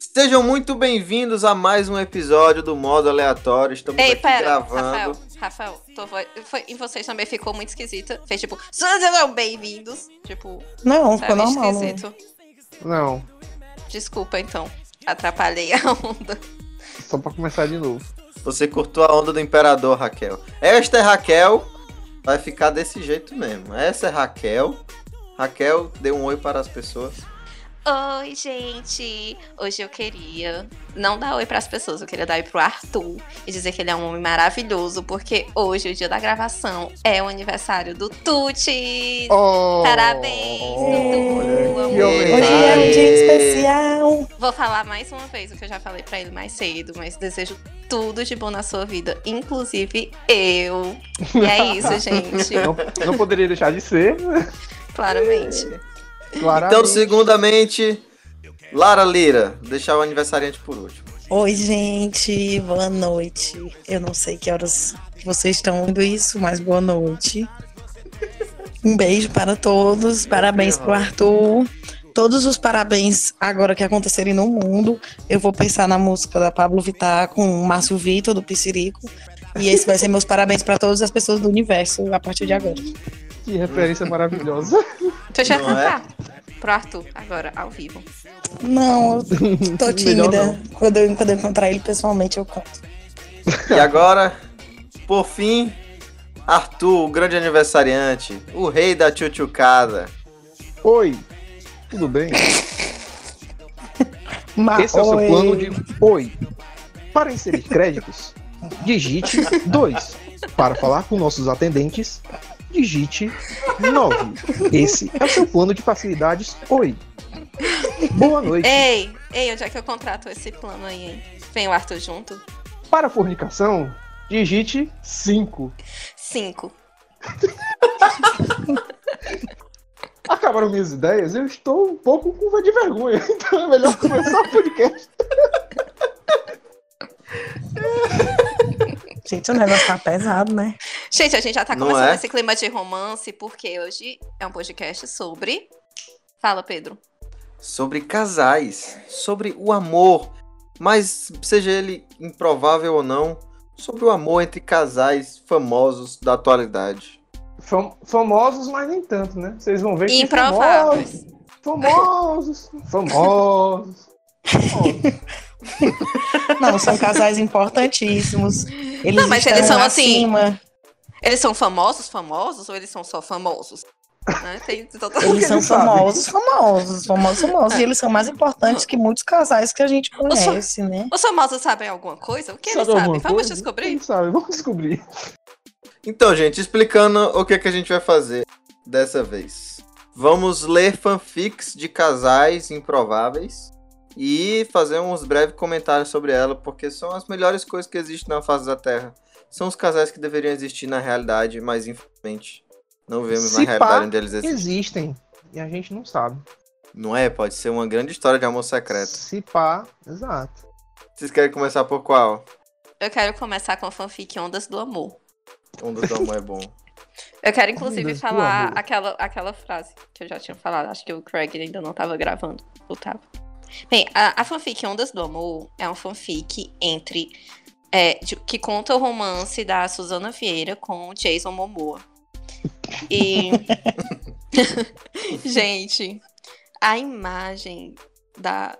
Sejam muito bem-vindos a mais um episódio do Modo Aleatório. Estamos Ei, aqui pera, gravando. Rafael, Rafael, voz, foi, em vocês também ficou muito esquisita. Fez tipo, sejam bem-vindos. Tipo, Não, ficou normal. né? esquisito. Não, Desculpa então, atrapalhei a onda. só pra começar de novo. Você curtou a onda do Imperador, Raquel. Esta é Raquel. Vai ficar desse jeito mesmo. Essa é Raquel. Raquel, dê um oi para as pessoas. Oi, gente! Hoje eu queria não dar oi pras pessoas, eu queria dar oi pro Arthur e dizer que ele é um homem maravilhoso, porque hoje, o dia da gravação, é o aniversário do Tuti! Oh, Parabéns, homem. Hoje é um dia especial. Vou falar mais uma vez o que eu já falei pra ele mais cedo, mas desejo tudo de bom na sua vida, inclusive eu. E é isso, gente. Não, não poderia deixar de ser, Claramente. Claramente. Então, segundamente, Lara Lira, deixar o aniversariante por último. Oi, gente. Boa noite. Eu não sei que horas vocês estão ouvindo isso, mas boa noite. Um beijo para todos. Parabéns pro Arthur. Todos os parabéns agora que acontecerem no mundo. Eu vou pensar na música da Pablo Vittar com o Márcio Vitor, do Piscirico. E esse vai ser meus parabéns para todas as pessoas do universo a partir de agora. Que referência maravilhosa. Deixa eu Não é? contar pro Arthur, agora, ao vivo. Não, eu tô tímida. não. Quando eu, quando eu encontrar ele pessoalmente, eu conto. E agora, por fim, Arthur, o grande aniversariante, o rei da tchutchucada. Oi, tudo bem? Ma- Esse é o seu plano de Oi. Para inserir créditos, digite 2. Para falar com nossos atendentes, digite 9. Esse é o seu plano de facilidades Oi. Boa noite. Ei, ei, onde é que eu contrato esse plano aí, hein? Vem o Arthur junto? Para fornicação, digite 5. Cinco. Acabaram minhas ideias, eu estou um pouco com de vergonha, então é melhor começar o podcast. Gente, o negócio tá pesado, né? Gente, a gente já tá Não começando é? esse clima de romance, porque hoje é um podcast sobre. Fala, Pedro. Sobre casais, sobre o amor, mas seja ele improvável ou não, sobre o amor entre casais famosos da atualidade. Fam- famosos, mas nem tanto, né? Vocês vão ver que Improváveis. Famosos, famosos, famosos. Não, são casais importantíssimos. Eles Não, mas eles estão são assim, acima. Eles são famosos, famosos, ou eles são só famosos? Né? Tem Eles são eles sabem. famosos, famosos, famosos, famosos. E eles são mais importantes que muitos casais que a gente conhece, né? Os famosos sabem alguma coisa? O que eles Sabe sabem? alguma Vamos descobrir? Vamos descobrir. Então, gente, explicando o que, que a gente vai fazer dessa vez. Vamos ler fanfics de casais improváveis e fazer uns breves comentários sobre ela, porque são as melhores coisas que existem na face da Terra. São os casais que deveriam existir na realidade, mas infelizmente não vemos na Se realidade pá, onde eles existem. Existem. E a gente não sabe. Não é? Pode ser uma grande história de amor secreto. Se pá, exato. Vocês querem começar por qual? Eu quero começar com a fanfic Ondas do Amor. Onda do amor é bom. Eu quero, inclusive, Ondas falar aquela, aquela frase que eu já tinha falado. Acho que o Craig ainda não tava gravando. Ou tava. Bem, a, a fanfic Ondas do Amor é uma fanfic entre. é, de- que conta o romance da Suzana Vieira com o Jason Momoa. E. Gente, a imagem da.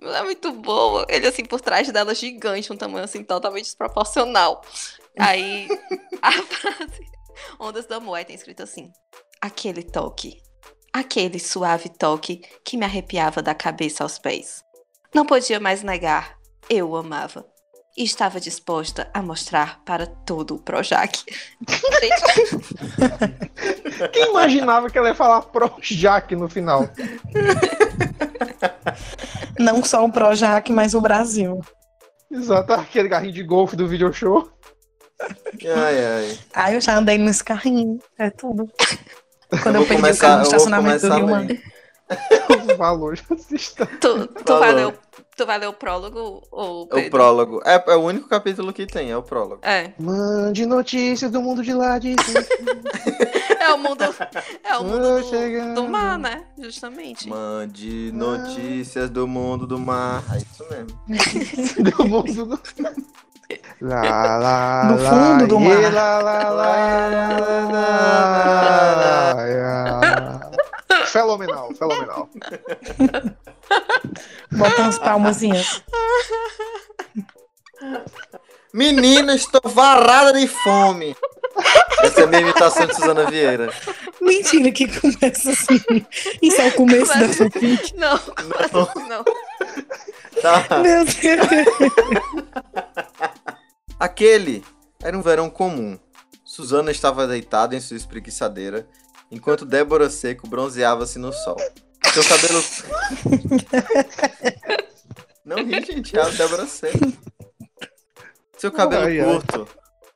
É muito boa. Ele, assim, por trás dela, gigante, um tamanho, assim, totalmente desproporcional. Aí, a frase Ondas do Amor, aí tem escrito assim: Aquele toque, aquele suave toque que me arrepiava da cabeça aos pés. Não podia mais negar, eu o amava. E estava disposta a mostrar para todo o Projac. Quem imaginava que ela ia falar Projac no final? Não só o Projac, mas o Brasil. Exato, aquele carrinho de golfe do video show. Ai, ai. Ah, eu já andei nesse carrinho. É tudo. Quando eu, vou perdi começar- o carro no eu estacionamento do Rio. Os valores. Tu, tu, Falou. vai ler o, tu vai ler o prólogo ou É o prólogo. É, é o único capítulo que tem, é o prólogo. É. Mande notícias do mundo de lá de. É o mundo, é o mundo do, do mar, né? Justamente. Mande notícias do mundo do mar. É isso mesmo. do mundo do... Lá, lá, lá, fundo do mar. lá, lá, lá, lá, lá. Fenomenal, fenomenal. Bota umas palmazinhas. Menina, estou varada de fome. Essa é a minha imitação de Suzana Vieira. Mentira que começa assim. Isso é o começo da Começa- fanfic. Não, quase não. Tá. Meu Deus. Aquele era um verão comum. Suzana estava deitada em sua espreguiçadeira, enquanto Débora Seco bronzeava-se no sol. Seu cabelo. Não ri, gente, é a Débora Seco. Seu cabelo Ai, ai. curto,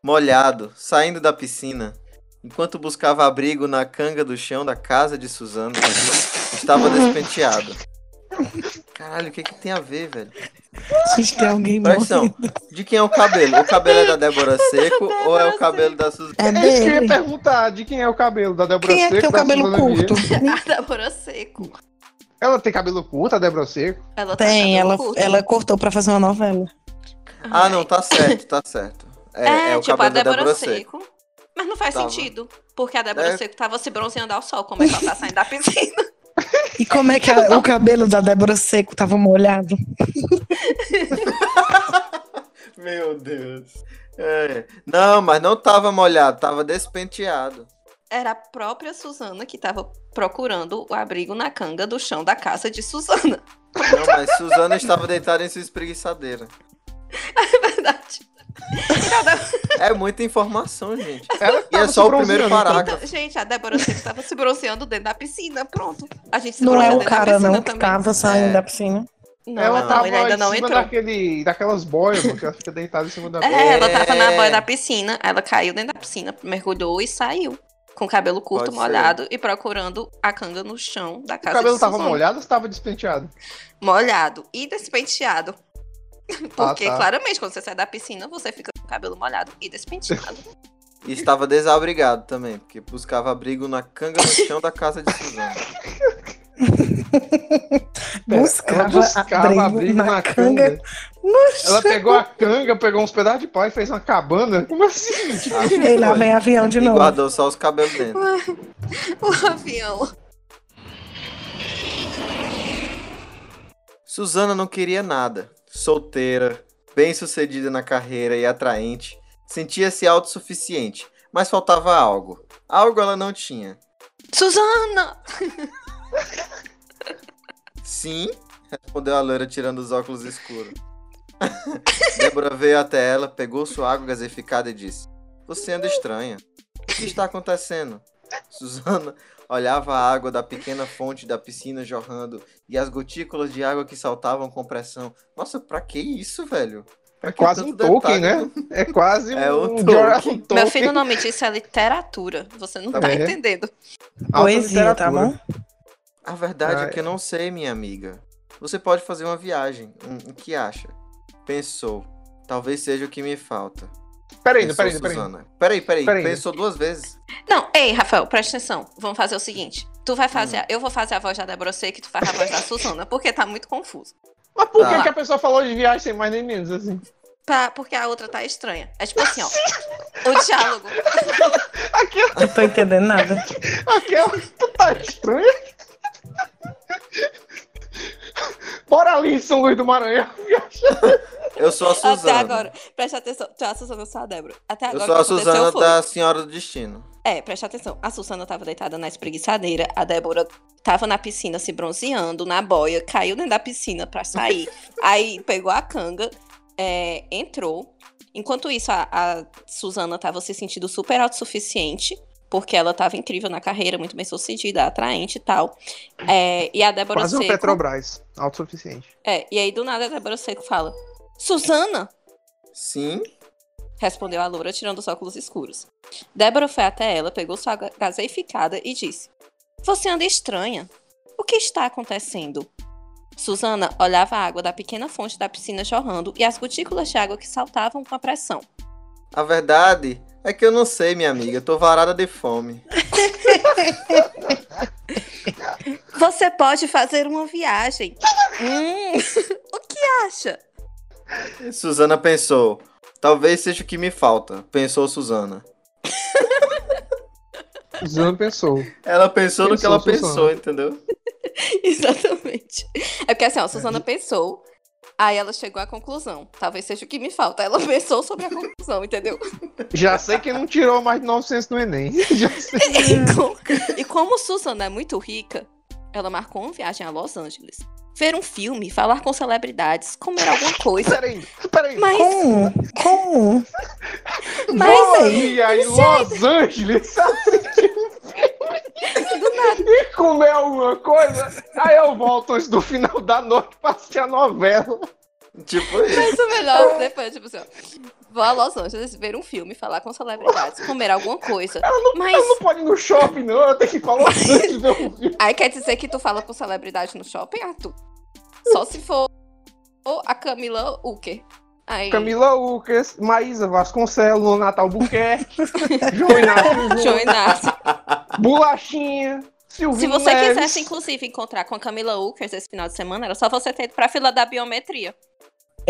molhado, saindo da piscina, enquanto buscava abrigo na canga do chão da casa de Suzana, estava despenteado. Caralho, o que, que tem a ver, velho? Gente, tem alguém atenção. De quem é o cabelo? O cabelo é da Débora Seco ou é o cabelo da Suzana? É isso que eu ia dele. perguntar, de quem é o cabelo? Da Débora Quem é que Seco? tem o cabelo curto? A Débora Seco. Ela tem cabelo curto, a Débora Seco? Ela tá Tem, cabelo ela, curto. ela cortou pra fazer uma novela. Ah, não, tá certo, tá certo. É, É, é o tipo cabelo a Débora, da Débora Seco. Seco. Mas não faz Tava. sentido. Porque a Débora É. Seco tava se bronzeando ao sol. Como é que ela tá saindo da piscina? E como é que a- o cabelo da Débora Seco tava molhado? Meu Deus. É. Não, mas não tava molhado, tava despenteado. Era a própria Suzana que tava procurando o abrigo na canga do chão da casa de Suzana. Não, mas Suzana estava deitada em sua espreguiçadeira. É verdade. É muita informação, gente. E é só o primeiro então. parágrafo. Gente, a Débora Seco tava se bronzeando dentro da piscina. Pronto. A gente se Não é o dentro da cara, piscina não, que também. tava saindo É. da piscina. Não, Ela tava ele ainda em não cima entrou. daquele, daquelas boias, porque ela fica deitada em cima da boia. É, ela tava na É. boia da piscina, ela caiu dentro da piscina, mergulhou e saiu. Com o cabelo curto, Pode ser. molhado e procurando a canga no chão da O casa cabelo de tava molhado ou estava despenteado? Molhado e despenteado. Porque, tá. claramente, quando você sai da piscina, você fica com o cabelo molhado e despenteado. E estava desabrigado também, porque buscava abrigo na canga no chão da casa de Suzana. Buscava, buscava abrigo abrigo na na canga. canga. Ela pegou a canga, pegou uns pedaços de pau e fez uma cabana. Como assim? E lá foi. vem avião de E novo. guardou só os cabelos dentro. o avião. Suzana não queria nada. Solteira, bem sucedida na carreira e atraente, sentia-se autossuficiente, mas faltava algo. Algo ela não tinha. Suzana! Sim, respondeu a loira tirando os óculos escuros. Débora veio até ela, pegou sua água gaseificada e disse: Você anda estranha. O que está acontecendo? Suzana olhava a água da pequena fonte da piscina jorrando e as gotículas de água que saltavam com pressão. Nossa, pra que isso, velho? Pra É quase um Tolkien, né? É quase É o um, Tolkien. Meu Tolkien. filho, o nome disso é literatura. Você não Tá tá entendendo. Poesia, tá bom? A verdade é Ai. que eu não sei, minha amiga. Você pode fazer uma viagem. O que acha? Pensou. Talvez seja o que me falta. Peraí, Pensou peraí, peraí. Suzana. Peraí, peraí. Peraí. Pensou duas vezes. Não, ei, Rafael, presta atenção. Vamos fazer o seguinte. Tu vai Hum. fazer. Eu vou fazer a voz da Débora Seco e tu faz a voz da Suzana, porque tá muito confuso. Mas por que, Tá. que a pessoa falou de viagem sem mais nem menos, assim? Pra- porque a outra tá estranha. É tipo assim, ó. O diálogo. Aquela, Não tô entendendo nada. aquela, tu tá estranha? Bora ali em São Luís do Maranhão. Eu sou a Suzana. Até agora. Presta atenção. Tu é a Suzana, eu sou a Débora. Até Eu agora. sou o a Suzana foi- da Senhora do Destino. É, presta atenção. A Susana tava deitada na espreguiçadeira, a Débora tava na piscina se bronzeando, na boia, caiu dentro da piscina pra sair. aí pegou a canga, é, entrou. Enquanto isso, a, a Suzana tava se sentindo super autossuficiente, porque ela tava incrível na carreira, muito bem sucedida, atraente e tal. É, e a Débora Quase um Seco. Petrobras. Autossuficiente. É, e aí do nada a Débora Seco fala: Suzana! Sim. Respondeu a loura, tirando os óculos escuros. Débora foi até ela, pegou sua ga- gaseificada e disse: Você anda estranha. O que está acontecendo? Suzana olhava a água da pequena fonte da piscina jorrando e as gotículas de água que saltavam com a pressão. A verdade é que eu não sei, minha amiga. Tô varada de fome. Você pode fazer uma viagem. Hum, o que acha? Suzana pensou. Talvez seja o que me falta. Pensou Suzana. Suzana pensou. Ela pensou, no que Pensou, ela Suzana. pensou, entendeu? Exatamente. É porque assim, ó, a Suzana pensou, aí ela chegou à conclusão. Talvez seja o que me falta. Ela pensou sobre a conclusão, entendeu? Já sei que não tirou mais de 900 no Enem. Já sei. E, com- e como Suzana é muito rica, ela marcou uma viagem a Los Angeles. Ver um filme, falar com celebridades, comer alguma coisa. Peraí, peraí. Mas, Como? Como? mas ali aí, Los Angeles, do nada. e comer alguma coisa. Aí eu volto antes do final da noite pra assistir a novela. Tipo isso. Mas o melhor depois, tipo assim, ó. Vou a Los Angeles ver um filme, falar com celebridades, comer alguma coisa. Mas Eu não pode ir no shopping, não. Eu tenho que ir pra Los Angeles ver um filme. aí quer dizer que tu fala com celebridade no shopping, Arthur? Só se for a Camila Uker. Aí, Camila Lucas, Maísa Vasconcelos, Natal Buquerque, João Inácio João Inácio. Bolachinha, Silvinho Se você Neves. quisesse, inclusive, encontrar com a Camila Ukers esse final de semana, era só você ter ido pra fila da biometria.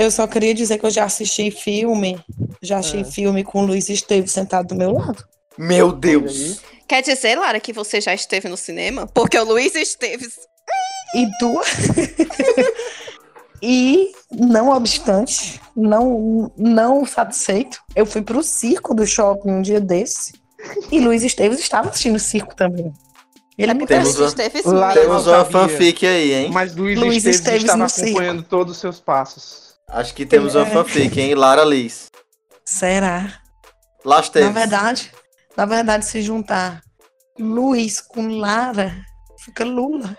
Eu só queria dizer que eu já assisti filme, já assisti É. filme com o Luiz Esteves sentado do meu lado. Meu Deus. Quer dizer, Lara, que você já esteve no cinema? Porque o Luiz Esteves. E tu? e, não obstante, não, não satisfeito, eu fui pro circo do shopping um dia desse. E Luiz Esteves estava assistindo o circo também. Ele É me Temos Luiz uma- Esteves mesmo. Temos Eu uma fanfic aí, hein? Mas Luiz, Luiz Esteves, Esteves estava no circo. acompanhando todos os seus passos. Acho que temos uma É. fanfic, hein? Lara Liz. Será? Lá Na verdade, na verdade, se juntar Luiz com Lara, fica Lula.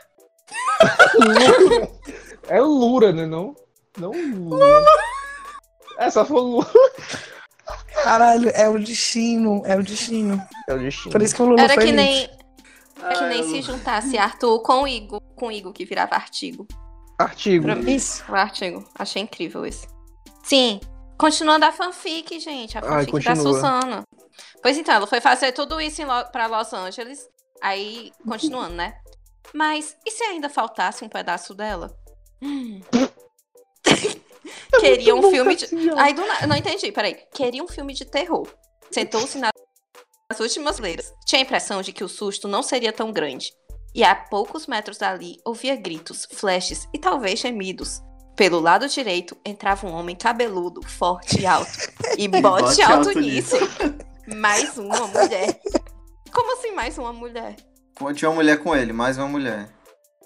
É Lura, né? Não, não Lula. É, só for Lula. Caralho, é o destino, é o destino. É o destino. Por isso que o Lula Era foi que nem, era que nem se juntasse Arthur com o Igor, com o Igor que virava artigo. Artigo. Isso. Artigo. Achei incrível esse. Sim. Continuando a fanfic, gente. A Ai, fanfic da continua. Susana. Pois então, ela foi fazer tudo isso Lo pra Los Angeles. Aí, continuando, né? Mas, e se ainda faltasse um pedaço dela? Hum. Queria um filme de. Ai, do na... Não entendi, peraí. Queria um filme de terror. Sentou-se na- nas últimas letras. Tinha a impressão de que o susto não seria tão grande. E a poucos metros dali ouvia gritos, flashes e talvez gemidos. Pelo lado direito entrava um homem cabeludo, forte e alto. E bote, bote alto, alto nisso. Mais uma mulher. Como assim mais uma mulher? Tinha uma mulher com ele, mais uma mulher.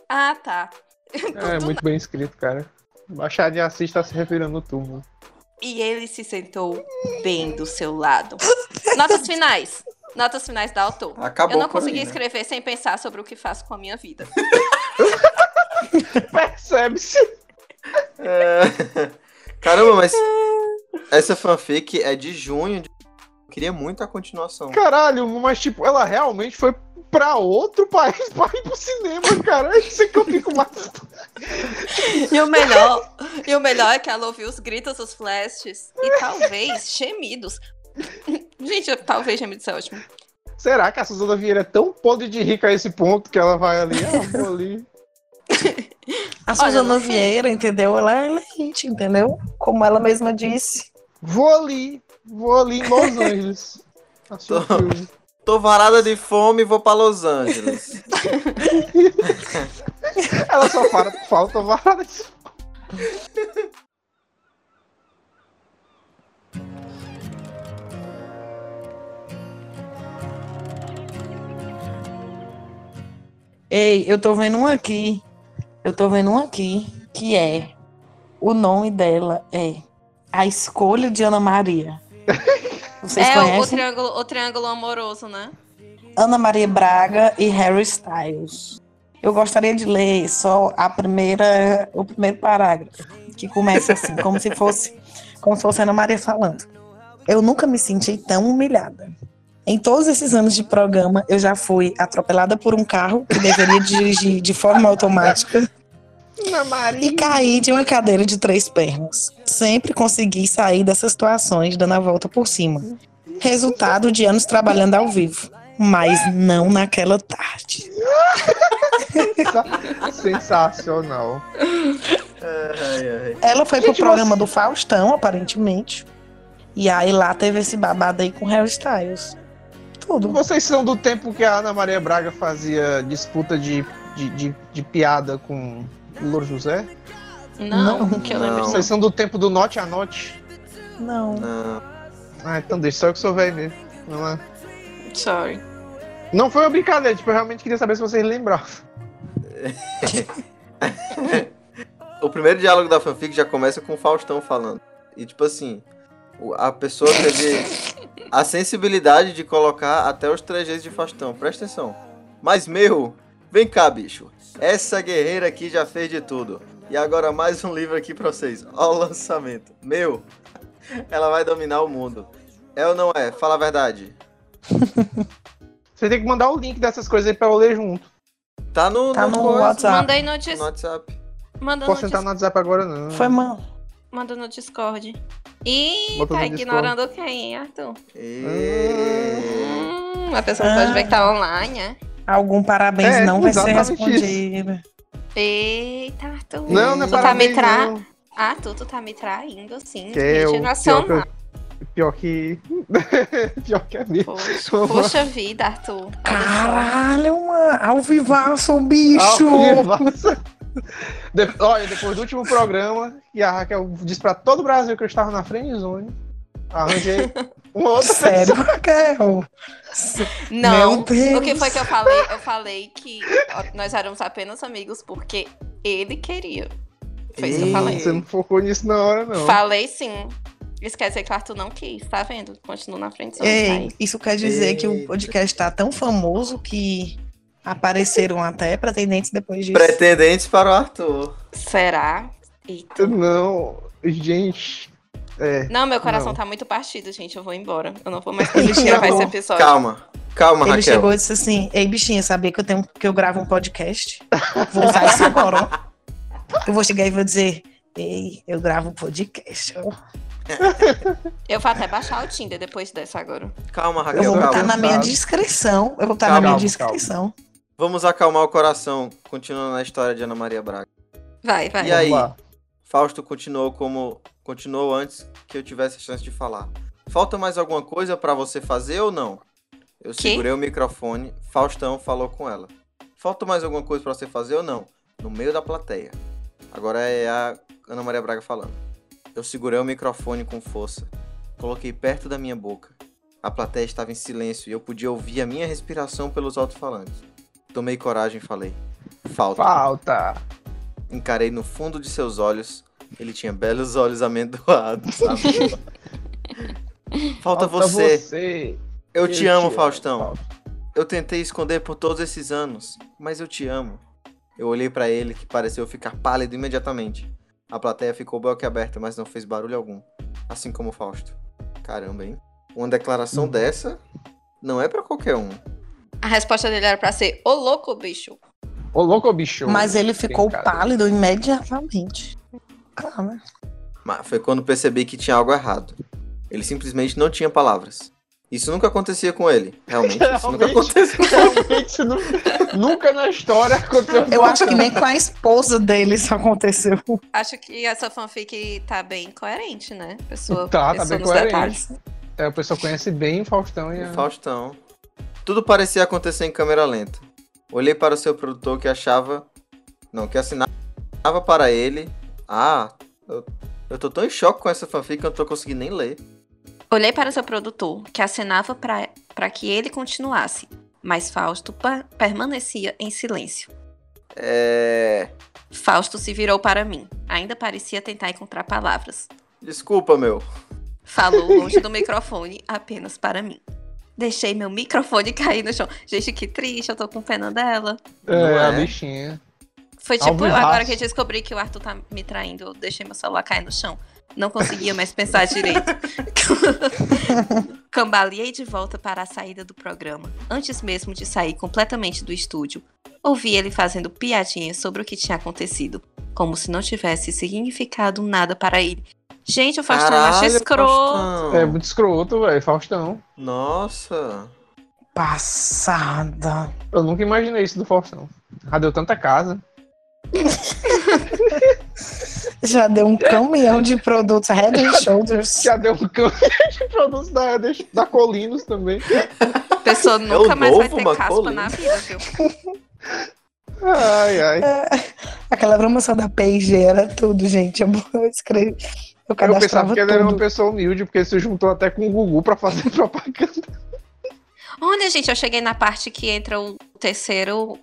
Ah, tá. É, muito bem escrito, cara. Machado de Assis tá se referindo no túmulo. E ele se sentou bem do seu lado. Notas finais. Notas finais da autor. Acabou Eu não consegui aí, né? escrever sem pensar sobre o que faço com a minha vida. Percebe-se. É... Caramba, mas essa fanfic é de junho. de- Eu queria muito a continuação. Caralho, mas tipo, ela realmente foi pra outro país pra ir pro cinema, cara. É isso que eu fico mais. E o melhor, e o melhor é que ela ouviu os gritos, os flashes e talvez gemidos. Gente, talvez gemidos é ótimo. Será que a Suzana Vieira é tão podre de rica a esse ponto que ela vai ali? Ah, vou ali. A Suzana. Vieira, entendeu? Ela é elite, entendeu? Como ela mesma disse. Vou ali. Vou ali em Los Angeles. Tô-. Tô varada de fome e vou pra Los Angeles. Ela só para, falta varada de Ei, eu tô vendo um aqui. Eu tô vendo um aqui que é. O nome dela é A Escolha de Ana Maria. Vocês é o, o conhecem? triângulo, o triângulo amoroso, né? Ana Maria Braga e Harry Styles. Eu gostaria de ler só a primeira, o primeiro parágrafo, que começa assim, como se fosse, como se fosse Ana Maria falando. Eu nunca me senti tão humilhada. Em todos esses anos de programa, eu já fui atropelada por um carro que deveria dirigir de forma automática e caí de uma cadeira de três pernas. Sempre consegui sair dessas situações dando a volta por cima. Resultado de anos trabalhando ao vivo. mas não naquela tarde. Sensacional. Ela foi pro programa você- do Faustão, aparentemente. E aí lá teve esse babado aí com Harry Styles. Tudo. Vocês são do tempo que a Ana Maria Braga fazia disputa de, de, de, de piada com o Louro José? Não, Não. que eu Não. lembro. Vocês são do tempo do note a note? Não. Não. Ah, então deixa só eu que sou velho mesmo. Não, é? Sorry. não foi uma brincadeira, tipo, eu realmente queria saber se vocês lembravam. O primeiro diálogo da fanfic já começa com o Faustão falando. E tipo assim, a pessoa teve a sensibilidade de colocar até os trejeitos de Faustão. Presta atenção. Mas meu, vem cá, bicho. Essa guerreira aqui já fez de tudo. E agora mais um livro aqui pra vocês. Ó o lançamento. Meu, ela vai dominar o mundo. É ou não é? Fala a verdade. Você tem que mandar o link dessas coisas aí pra eu ler junto. Tá no, Tá no coisa, WhatsApp. Mandei no, dis... no WhatsApp. Manda, no Posso entrar dis... no WhatsApp agora, não. Foi mal. Manda no Discord. Ih, Bota tá no ignorando quem, hein, Arthur? E... Hum, a pessoa não Ah. pode ver que tá online, né? Algum parabéns É, não vai ser respondido. Eita, Arthur. Não, não é tu tá me parabéns, tra... não. Arthur, tu tá me traindo, sim. Que é o pior que, nacional. eu- pior que. pior que é mesmo. Poxa, poxa vida, Arthur. Caralho, mano. Ao vivaço, bicho. Nossa. De- Olha, depois do último programa, e a Raquel disse pra todo o Brasil que eu estava na friendzone, arranjei uma outra Sério, pessoa. Raquel? Não, o que foi que eu falei? Eu falei que nós éramos apenas amigos porque ele queria. Foi isso que eu falei. Você não focou nisso na hora, não. Falei sim. Isso quer dizer que o Arthur não quis, tá vendo? Continua na frente. tá Ei, isso quer dizer que o Eita. podcast tá tão famoso que apareceram até pretendentes depois disso. Pretendentes para o Arthur. Será? Eita. Não, gente. É. Não, meu coração Não. tá muito partido, gente. Eu vou embora. Eu não vou mais Ele conseguir gravar chegou. esse episódio. Calma, calma, Ele Raquel. chegou e disse assim: Ei, bichinha, sabia que eu, tenho, que eu gravo um podcast? Vou usar isso agora. ó. Eu vou chegar e vou dizer: Ei, eu gravo um podcast. Eu vou até baixar o Tinder depois dessa agora. Calma, Eu Raquel, vou botar calma. na minha Sabe. descrição. Eu vou botar Calma, na minha calma, descrição. Vamos acalmar o coração, continuando na história de Ana Maria Braga. Vai, vai. E aí? Fausto continuou como continuou antes que eu tivesse a chance de falar. Falta mais alguma coisa pra você fazer ou não? Eu Que? segurei o microfone, Faustão falou com ela. Falta mais alguma coisa pra você fazer ou não? No meio da plateia. Agora é a Ana Maria Braga falando. Eu segurei o microfone com força. Coloquei perto da minha boca. A plateia estava em silêncio e eu podia ouvir a minha respiração pelos alto-falantes. Tomei coragem e falei: Falta. Falta. Encarei no fundo de seus olhos. Ele tinha belos olhos amendoados, sabe? Falta, você. você. Eu, te amo, te Faustão. Fausto. Eu tentei esconder por todos esses anos, mas eu te amo. Eu olhei pra ele, que pareceu ficar pálido imediatamente. A plateia ficou boquiaberta, mas não fez barulho algum. Assim como Fausto. Caramba, hein? Uma declaração dessa não é pra qualquer um. A resposta dele era pra ser: Ô louco, bicho. Ô, louco, bicho. Mas ele ficou pálido imediatamente. Claro, né? Mas foi quando percebi que tinha algo errado. Ele simplesmente não tinha palavras. Isso nunca acontecia com ele. Realmente, isso nunca aconteceu. Realmente, isso nu- nunca na história aconteceu. Eu acho que nem com a esposa dele isso aconteceu. Acho que essa fanfic tá bem coerente, né? Pessoa, Tá, tá pessoa bem nos coerente. detalhes. É, o pessoal conhece bem o Faustão e a... Faustão. Tudo parecia acontecer em câmera lenta. Olhei para o seu produtor que achava. Não, que assinava para ele. Ah, eu, eu tô tão em choque com essa fanfic que eu não tô conseguindo nem ler. Olhei para seu produtor, que acenava pra pra que ele continuasse, mas Fausto permanecia em silêncio. É. Fausto se virou para mim. Ainda parecia tentar encontrar palavras. Desculpa, meu. Falou longe do microfone, apenas para mim. Deixei meu microfone cair no chão. Gente, que triste, eu tô com pena dela. É, Não a é? bichinha. Foi tipo, Alvivaço. agora que eu descobri que o Arthur tá me traindo, eu deixei meu celular cair no chão. Não conseguia mais pensar direito. Cambaleei de volta para a saída do programa. Antes mesmo de sair completamente do estúdio, ouvi ele fazendo piadinhas sobre o que tinha acontecido, como se não tivesse significado nada para ele. Gente, o Faustão é Caralho, escroto. Faustão. É muito escroto, velho. Faustão. Nossa. Passada. Eu nunca imaginei isso do Faustão. Já deu tanta casa. Já deu um caminhão de produtos Head and Shoulders. Já deu um campo de produtos da, da Colinos também. A pessoa nunca mais vai ter caspa na vida, viu? Ai, ai. Aquela promoção da P&G era tudo, gente. Eu escrevi. Eu Eu pensava que ele era uma pessoa humilde, porque ele se juntou até com o Gugu pra fazer propaganda. Olha, gente, eu cheguei na parte que entra o terceiro,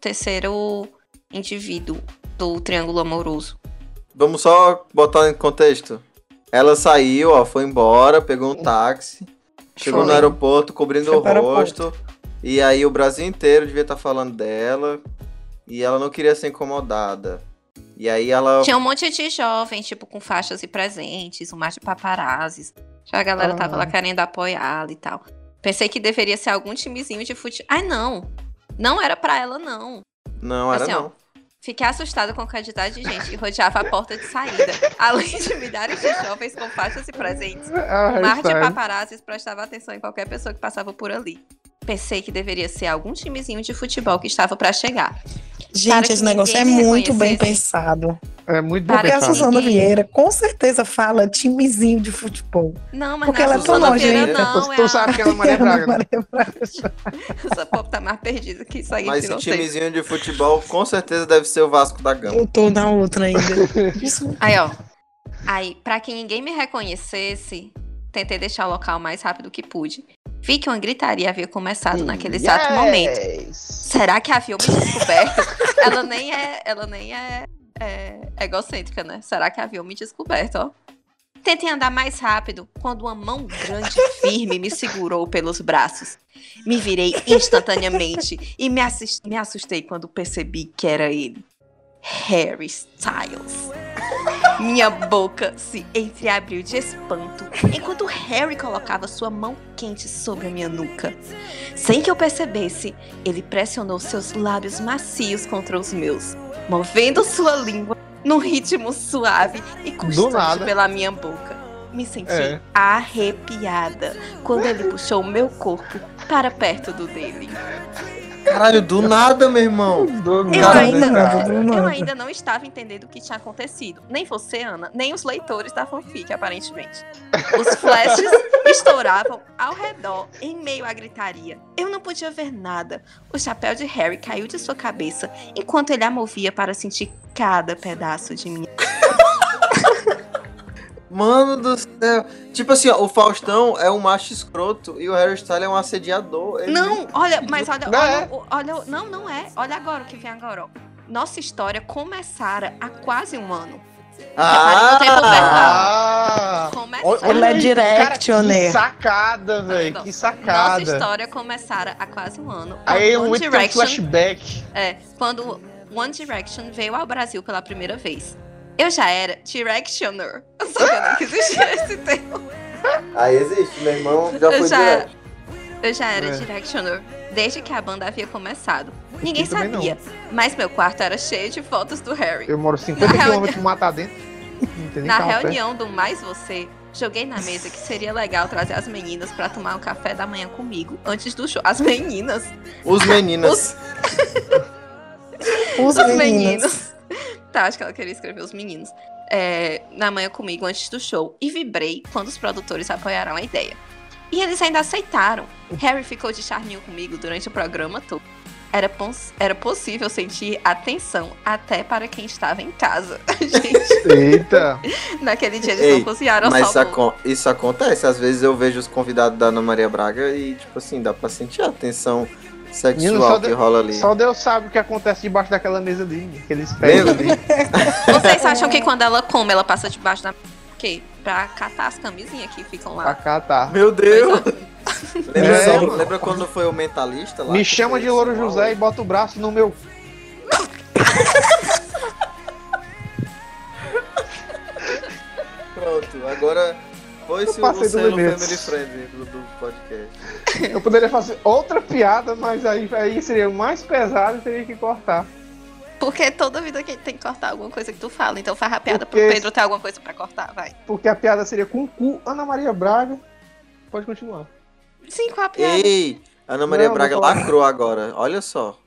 terceiro indivíduo do triângulo amoroso. Vamos só botar em contexto. Ela saiu, ó, foi embora, pegou um táxi, chegou Foi. no aeroporto cobrindo Foi o pro aeroporto. rosto. E aí o Brasil inteiro devia estar falando dela. E ela não queria ser incomodada. E aí ela. Tinha um monte de jovem, tipo, com faixas e presentes, um mar de paparazzis. Já a galera Ah. tava lá querendo apoiá-la e tal. Pensei que deveria ser algum timezinho de futebol. Ai, não. Não era pra ela, não. Não, era Assim, ó, não. Fiquei assustada com a quantidade de gente que rodeava a porta de saída. Além de milhares de jovens com faixas e presentes. Ah, O mar de paparazzis prestava atenção em qualquer pessoa que passava por ali. Pensei que deveria ser algum timezinho de futebol que estava pra chegar. Gente, esse negócio é me muito bem pensado. É muito Porque a. Suzana ninguém- Vieira com certeza fala timezinho de futebol. Não, mas Porque não ela é é tão nojenta. não. tu, É tu a... sabe que ela é Maria Braga. né? Maria Braga. Essa povo tá mais perdida que isso aí, Mas se não esse sei. timezinho de futebol com certeza deve ser o Vasco da Gama. Eu tô na outra ainda. Aí, ó. Aí, pra que ninguém me reconhecesse, tentei deixar o local o mais rápido que pude. Vi que uma gritaria havia começado naquele exato momento. Será que havia me descoberto? ela nem é, ela nem é, é egocêntrica, né? Será que havia me descoberto, ó? Tentei andar mais rápido quando uma mão grande e firme me segurou pelos braços. Me virei instantaneamente e me, me assustei quando percebi que era ele. Harry Styles. Minha boca se entreabriu de espanto enquanto Harry colocava sua mão quente sobre a minha nuca. Sem que eu percebesse, ele pressionou seus lábios macios contra os meus, movendo sua língua num ritmo suave e constante pela minha boca. Me senti É. arrepiada quando ele puxou meu corpo para perto do dele. Caralho, do nada, meu irmão. Do Eu nada, ainda, cara. eu ainda não estava entendendo o que tinha acontecido. Nem você, Ana, nem os leitores da fanfic, aparentemente. Os flashes estouravam ao redor, em meio à gritaria. Eu não podia ver nada. O chapéu de Harry caiu de sua cabeça enquanto ele a movia para sentir cada pedaço de mim. Mano do céu. Tipo assim, ó, o Faustão é um macho escroto e o Harry Styles é um assediador. Ele- Não, olha, mas olha, Não olha, é? olha, o- não, não é. Olha agora o que vem agora, ó. Nossa história começara há quase um ano. Ah! Ah! É aí, directioner. Cara, que sacada, velho. Que Nossa sacada. história começara há quase um ano. Aí quando um One Direction, flashback. é, quando One Direction veio ao Brasil pela primeira vez. Eu já era Directioner. Só que eu não que existia esse termo. Aí existe, meu irmão já Eu foi já, direto. eu já era É. Directioner desde que a banda havia começado. Ninguém Eu não. sabia, mas meu quarto era cheio de fotos do Harry. Eu moro 50 Na km pro matar dentro. Na carro perto. reunião do Mais Você, joguei na mesa que seria legal trazer as meninas pra tomar um café da manhã comigo antes do show. As meninas? Os meninas. Os, Os meninos. Tá, que ela queria escrever os meninos. É, na manhã comigo antes do show. E vibrei quando os produtores apoiaram a ideia. E eles ainda aceitaram. Harry ficou de charminho comigo durante o programa todo. Era, pos- era possível sentir atenção até para quem estava em casa. Gente, Eita. naquele dia eles Ei, não cozinharam Mas isso, só bolo. acon- isso acontece. Às vezes eu vejo os convidados da Ana Maria Braga e, tipo assim, dá pra sentir a Menino, sexual só que de- rola ali. Só Deus sabe o que acontece debaixo daquela mesa ali. Pés Lembra? ali. Vocês acham que quando ela come, ela passa debaixo da. O quê? Pra catar as camisinhas que ficam Pra lá. cá tá. Meu Deus! Lembra, É, só- mano. lembra quando foi o mentalista lá? Me que chama de Louro José e bota o braço no meu. Pronto, agora foi-se o Luciano. Family Friend do, do podcast. Eu poderia fazer outra piada, mas aí, aí seria mais pesado e teria que cortar. Porque toda vida que tem que cortar alguma coisa que tu fala. Então faz a piada Porque- pro Pedro ter alguma coisa pra cortar, vai. Porque a piada seria com o cu Ana Maria Braga. Pode continuar. Sim, qual a piada? Ei, Ana Maria Não, Braga falar. lacrou agora. Olha só.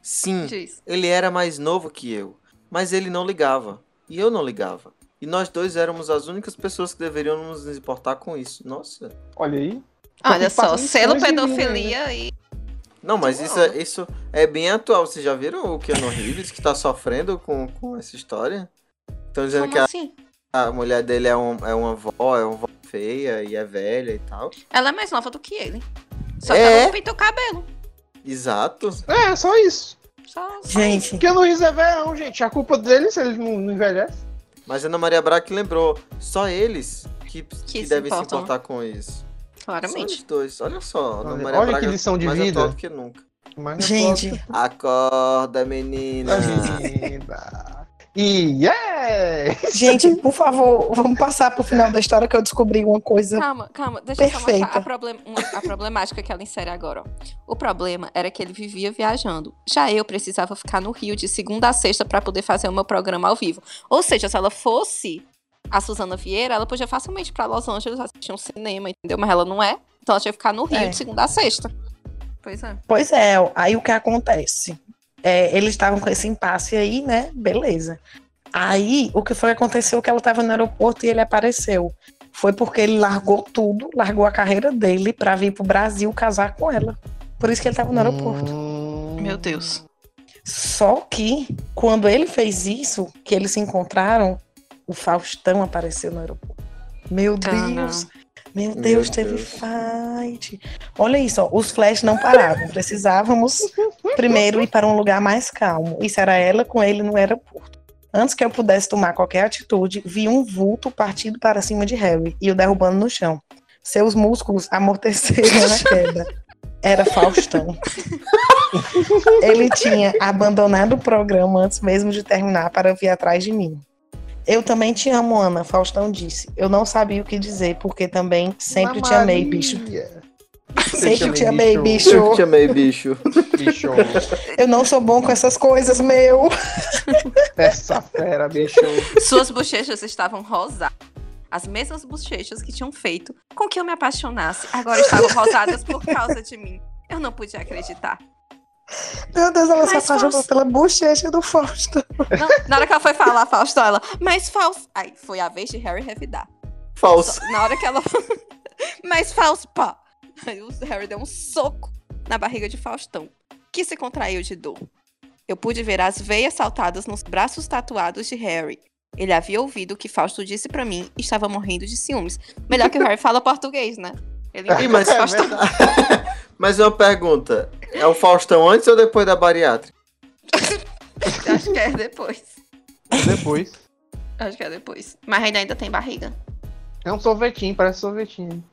Sim, Diz. ele era mais novo que eu, mas ele não ligava. E eu não ligava. E nós dois éramos as únicas pessoas que deveriam nos importar com isso. Nossa. Olha aí. Olha só, selo vida, pedofilia e. Não, mas isso é, isso é bem atual. Vocês já viram o Keanu Reeves que tá sofrendo com, com essa história? Estão dizendo Como que a, assim? a mulher dele é, um, é uma avó, é uma avó feia e é velha e tal. Ela é mais nova do que ele. Só que É? ela não pintou o cabelo. Exato. É, só isso. Só, só Gente, Porque no Riz é verão, gente. A culpa dele se ele não, não envelhece. Mas Ana Maria Braga que lembrou, só eles que, que, se devem se importam. importar com isso. Claramente. os dois. Olha só, Olha- Maria olha que Braga lição de mais vida. atual do que nunca. Não gente, Acorda, menina. E yeah! gente, por favor, vamos passar pro final da história que eu descobri uma coisa. Calma, calma. Deixa eu só Perfeita. mostrar a, problem- uma- a problemática que ela insere agora. ó. O problema era que ele vivia viajando. Já eu precisava ficar no Rio de segunda a sexta pra poder fazer o meu programa ao vivo. Ou seja, se ela fosse a Suzana Vieira, ela podia facilmente ir pra Los Angeles assistir um cinema, entendeu? Mas ela não é. Então ela tinha que ficar no Rio É. de segunda a sexta. Pois é. Pois é, aí o que acontece? É, eles estavam com esse impasse aí, né? Beleza. Aí, o que foi que aconteceu que ela estava no aeroporto e ele apareceu. Foi porque ele largou tudo, largou a carreira dele pra vir pro Brasil casar com ela. Por isso que ele estava no aeroporto. Hum, Meu Deus. Só que, quando ele fez isso, que eles se encontraram, o Faustão apareceu no aeroporto. Meu Ah, não. Deus! Meu Meu Deus, teve Deus. fight. Olha isso, ó, os flash não paravam. Precisávamos primeiro ir para um lugar mais calmo. Isso era ela com ele no aeroporto. Antes que eu pudesse tomar qualquer atitude, vi um vulto partindo para cima de Harry e o derrubando no chão. Seus músculos amorteceram na queda. Era Faustão. Ele tinha abandonado o programa antes mesmo de terminar para vir atrás de mim. Eu também te amo, Ana, Faustão disse. Eu não sabia o que dizer, porque também sempre te amei, bicho. Sempre te amei, bicho. Eu bicho. te amei, bicho. Bicho. Eu não sou bom com essas coisas, meu. Essa fera, bicho. Suas bochechas estavam rosadas. As mesmas bochechas que tinham feito com que eu me apaixonasse agora estavam rosadas por causa de mim. Eu não podia acreditar. Meu Deus, ela se apaixonou Faust- pela bochecha do Faustão. Não, na hora que ela foi falar, Fausto, ela, mas Fausto. Aí foi a vez de Harry revidar. Falso. Só- Na hora que ela. mas Fausto, pá. Aí o Harry deu um soco na barriga de Faustão, que se contraiu de dor. Eu pude ver as veias saltadas nos braços tatuados de Harry. Ele havia ouvido o que Fausto disse pra mim e estava morrendo de ciúmes. Melhor que o Harry fala português, né? Ele Ih, mas, entende Faustão. mas uma pergunta. É o Faustão antes ou depois da bariátrica? Acho que é depois. Depois. Acho que é depois. Mas ainda, ainda tem barriga. É um sorvetinho, parece sorvetinho.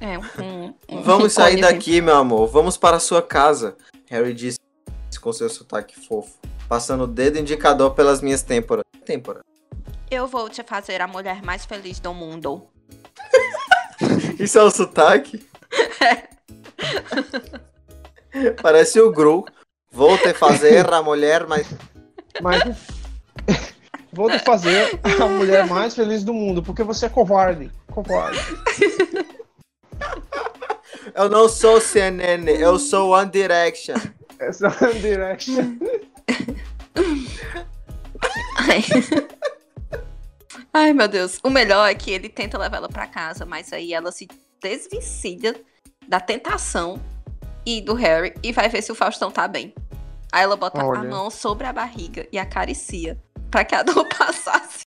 É, um, um Vamos sair íconezinho. daqui, meu amor. Vamos para a sua casa. Harry disse com seu sotaque fofo, passando o dedo indicador pelas minhas têmporas. Têmpora. Eu vou te fazer a mulher mais feliz do mundo. Isso é o sotaque? Parece o Gru. Vou te fazer a mulher mais. Mas vou te fazer a mulher mais feliz do mundo, porque você é covarde. Covarde. Eu não sou CNN, eu sou One Direction. Essa é a direction. Ai. Meu Deus. O melhor é que ele tenta levar ela pra casa, mas aí ela se desvencilha da tentação e do Harry e vai ver se o Faustão tá bem. Aí ela bota a Olha. mão sobre a barriga e acaricia pra que a dor passasse.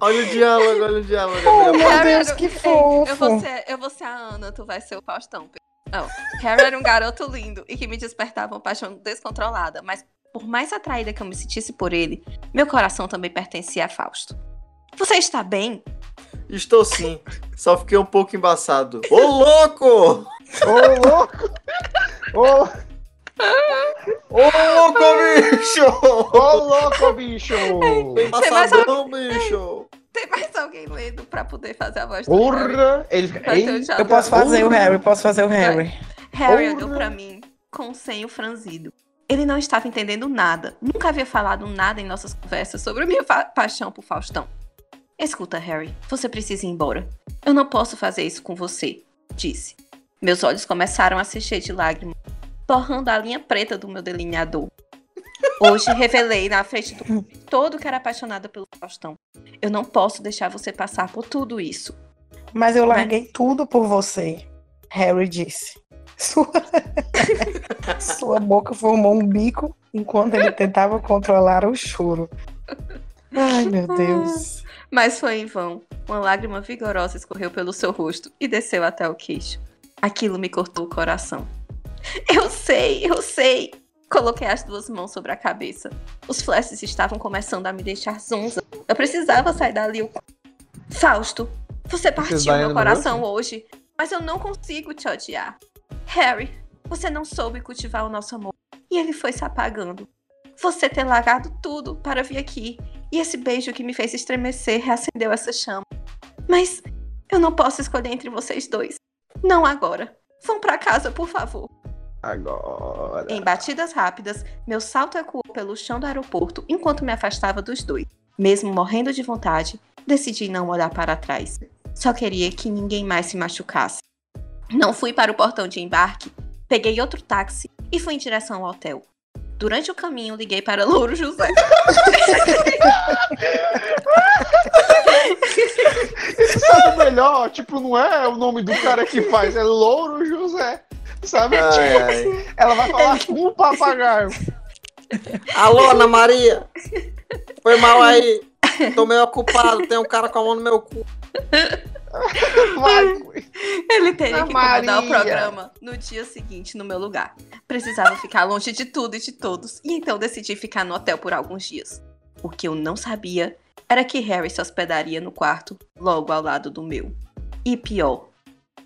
Olha o diálogo, olha o diálogo. Oh, meu parte. Deus, era- que Ei, fofo. Eu vou, ser, eu vou ser a Ana, tu vai ser o Faustão. Não, Harry era um garoto lindo e que me despertava uma paixão descontrolada, mas por mais atraída que eu me sentisse por ele, meu coração também pertencia a Fausto. Você está bem? Estou sim, só fiquei um pouco embaçado. Ô louco! Ô, louco! Ô, Ô louco, bicho! ô, louco, bicho! Embaçadão, bicho! Tem mais alguém lendo pra poder fazer a voz do Harry? Porra! Ele. Eu posso fazer o Harry, posso fazer o Harry. Harry Porra. olhou pra mim com o senho franzido. Ele não estava entendendo nada. Nunca havia falado nada em nossas conversas sobre a minha paixão por Faustão. Escuta, Harry, você precisa ir embora. Eu não posso fazer isso com você, disse. Meus olhos começaram a se encher de lágrimas, torrando a linha preta do meu delineador. Hoje revelei na frente do todo que era apaixonada pelo Faustão. Eu não posso deixar você passar por tudo isso. Mas eu larguei tudo por você, Harry disse. Sua... Sua boca formou um bico enquanto ele tentava controlar o choro. Ai, meu Deus. Mas foi em vão. Uma lágrima vigorosa escorreu pelo seu rosto e desceu até o queixo. Aquilo me cortou o coração. Eu sei, eu sei. Coloquei as duas mãos sobre a cabeça. Os flashes estavam começando a me deixar zonza. Eu precisava sair dali. Fausto, você partiu meu coração hoje, mas eu não consigo te odiar. Harry, você não soube cultivar o nosso amor e ele foi se apagando. Você ter largado tudo para vir aqui e esse beijo que me fez estremecer reacendeu essa chama. Mas eu não posso escolher entre vocês dois. Não agora. Vão para casa, por favor. Agora. Em batidas rápidas, meu salto ecoou pelo chão do aeroporto enquanto me afastava dos dois. Mesmo morrendo de vontade, decidi não olhar para trás. Só queria que ninguém mais se machucasse. Não fui para o portão de embarque, peguei outro táxi e fui em direção ao hotel. Durante o caminho, liguei para Louro José. Sabe o melhor? Tipo, não é o nome do cara que faz, é Louro José. Sabe? Ai, Tipo, ai. ela vai falar com o papagaio. Alô, Ana Maria! Foi mal aí. Tô meio ocupado, tem um cara com a mão no meu cu. Ele teria Ana que comandar o programa no dia seguinte, no meu lugar. Precisava ficar longe de tudo e de todos, e então decidi ficar no hotel por alguns dias. O que eu não sabia era que Harry se hospedaria no quarto, logo ao lado do meu. E pior,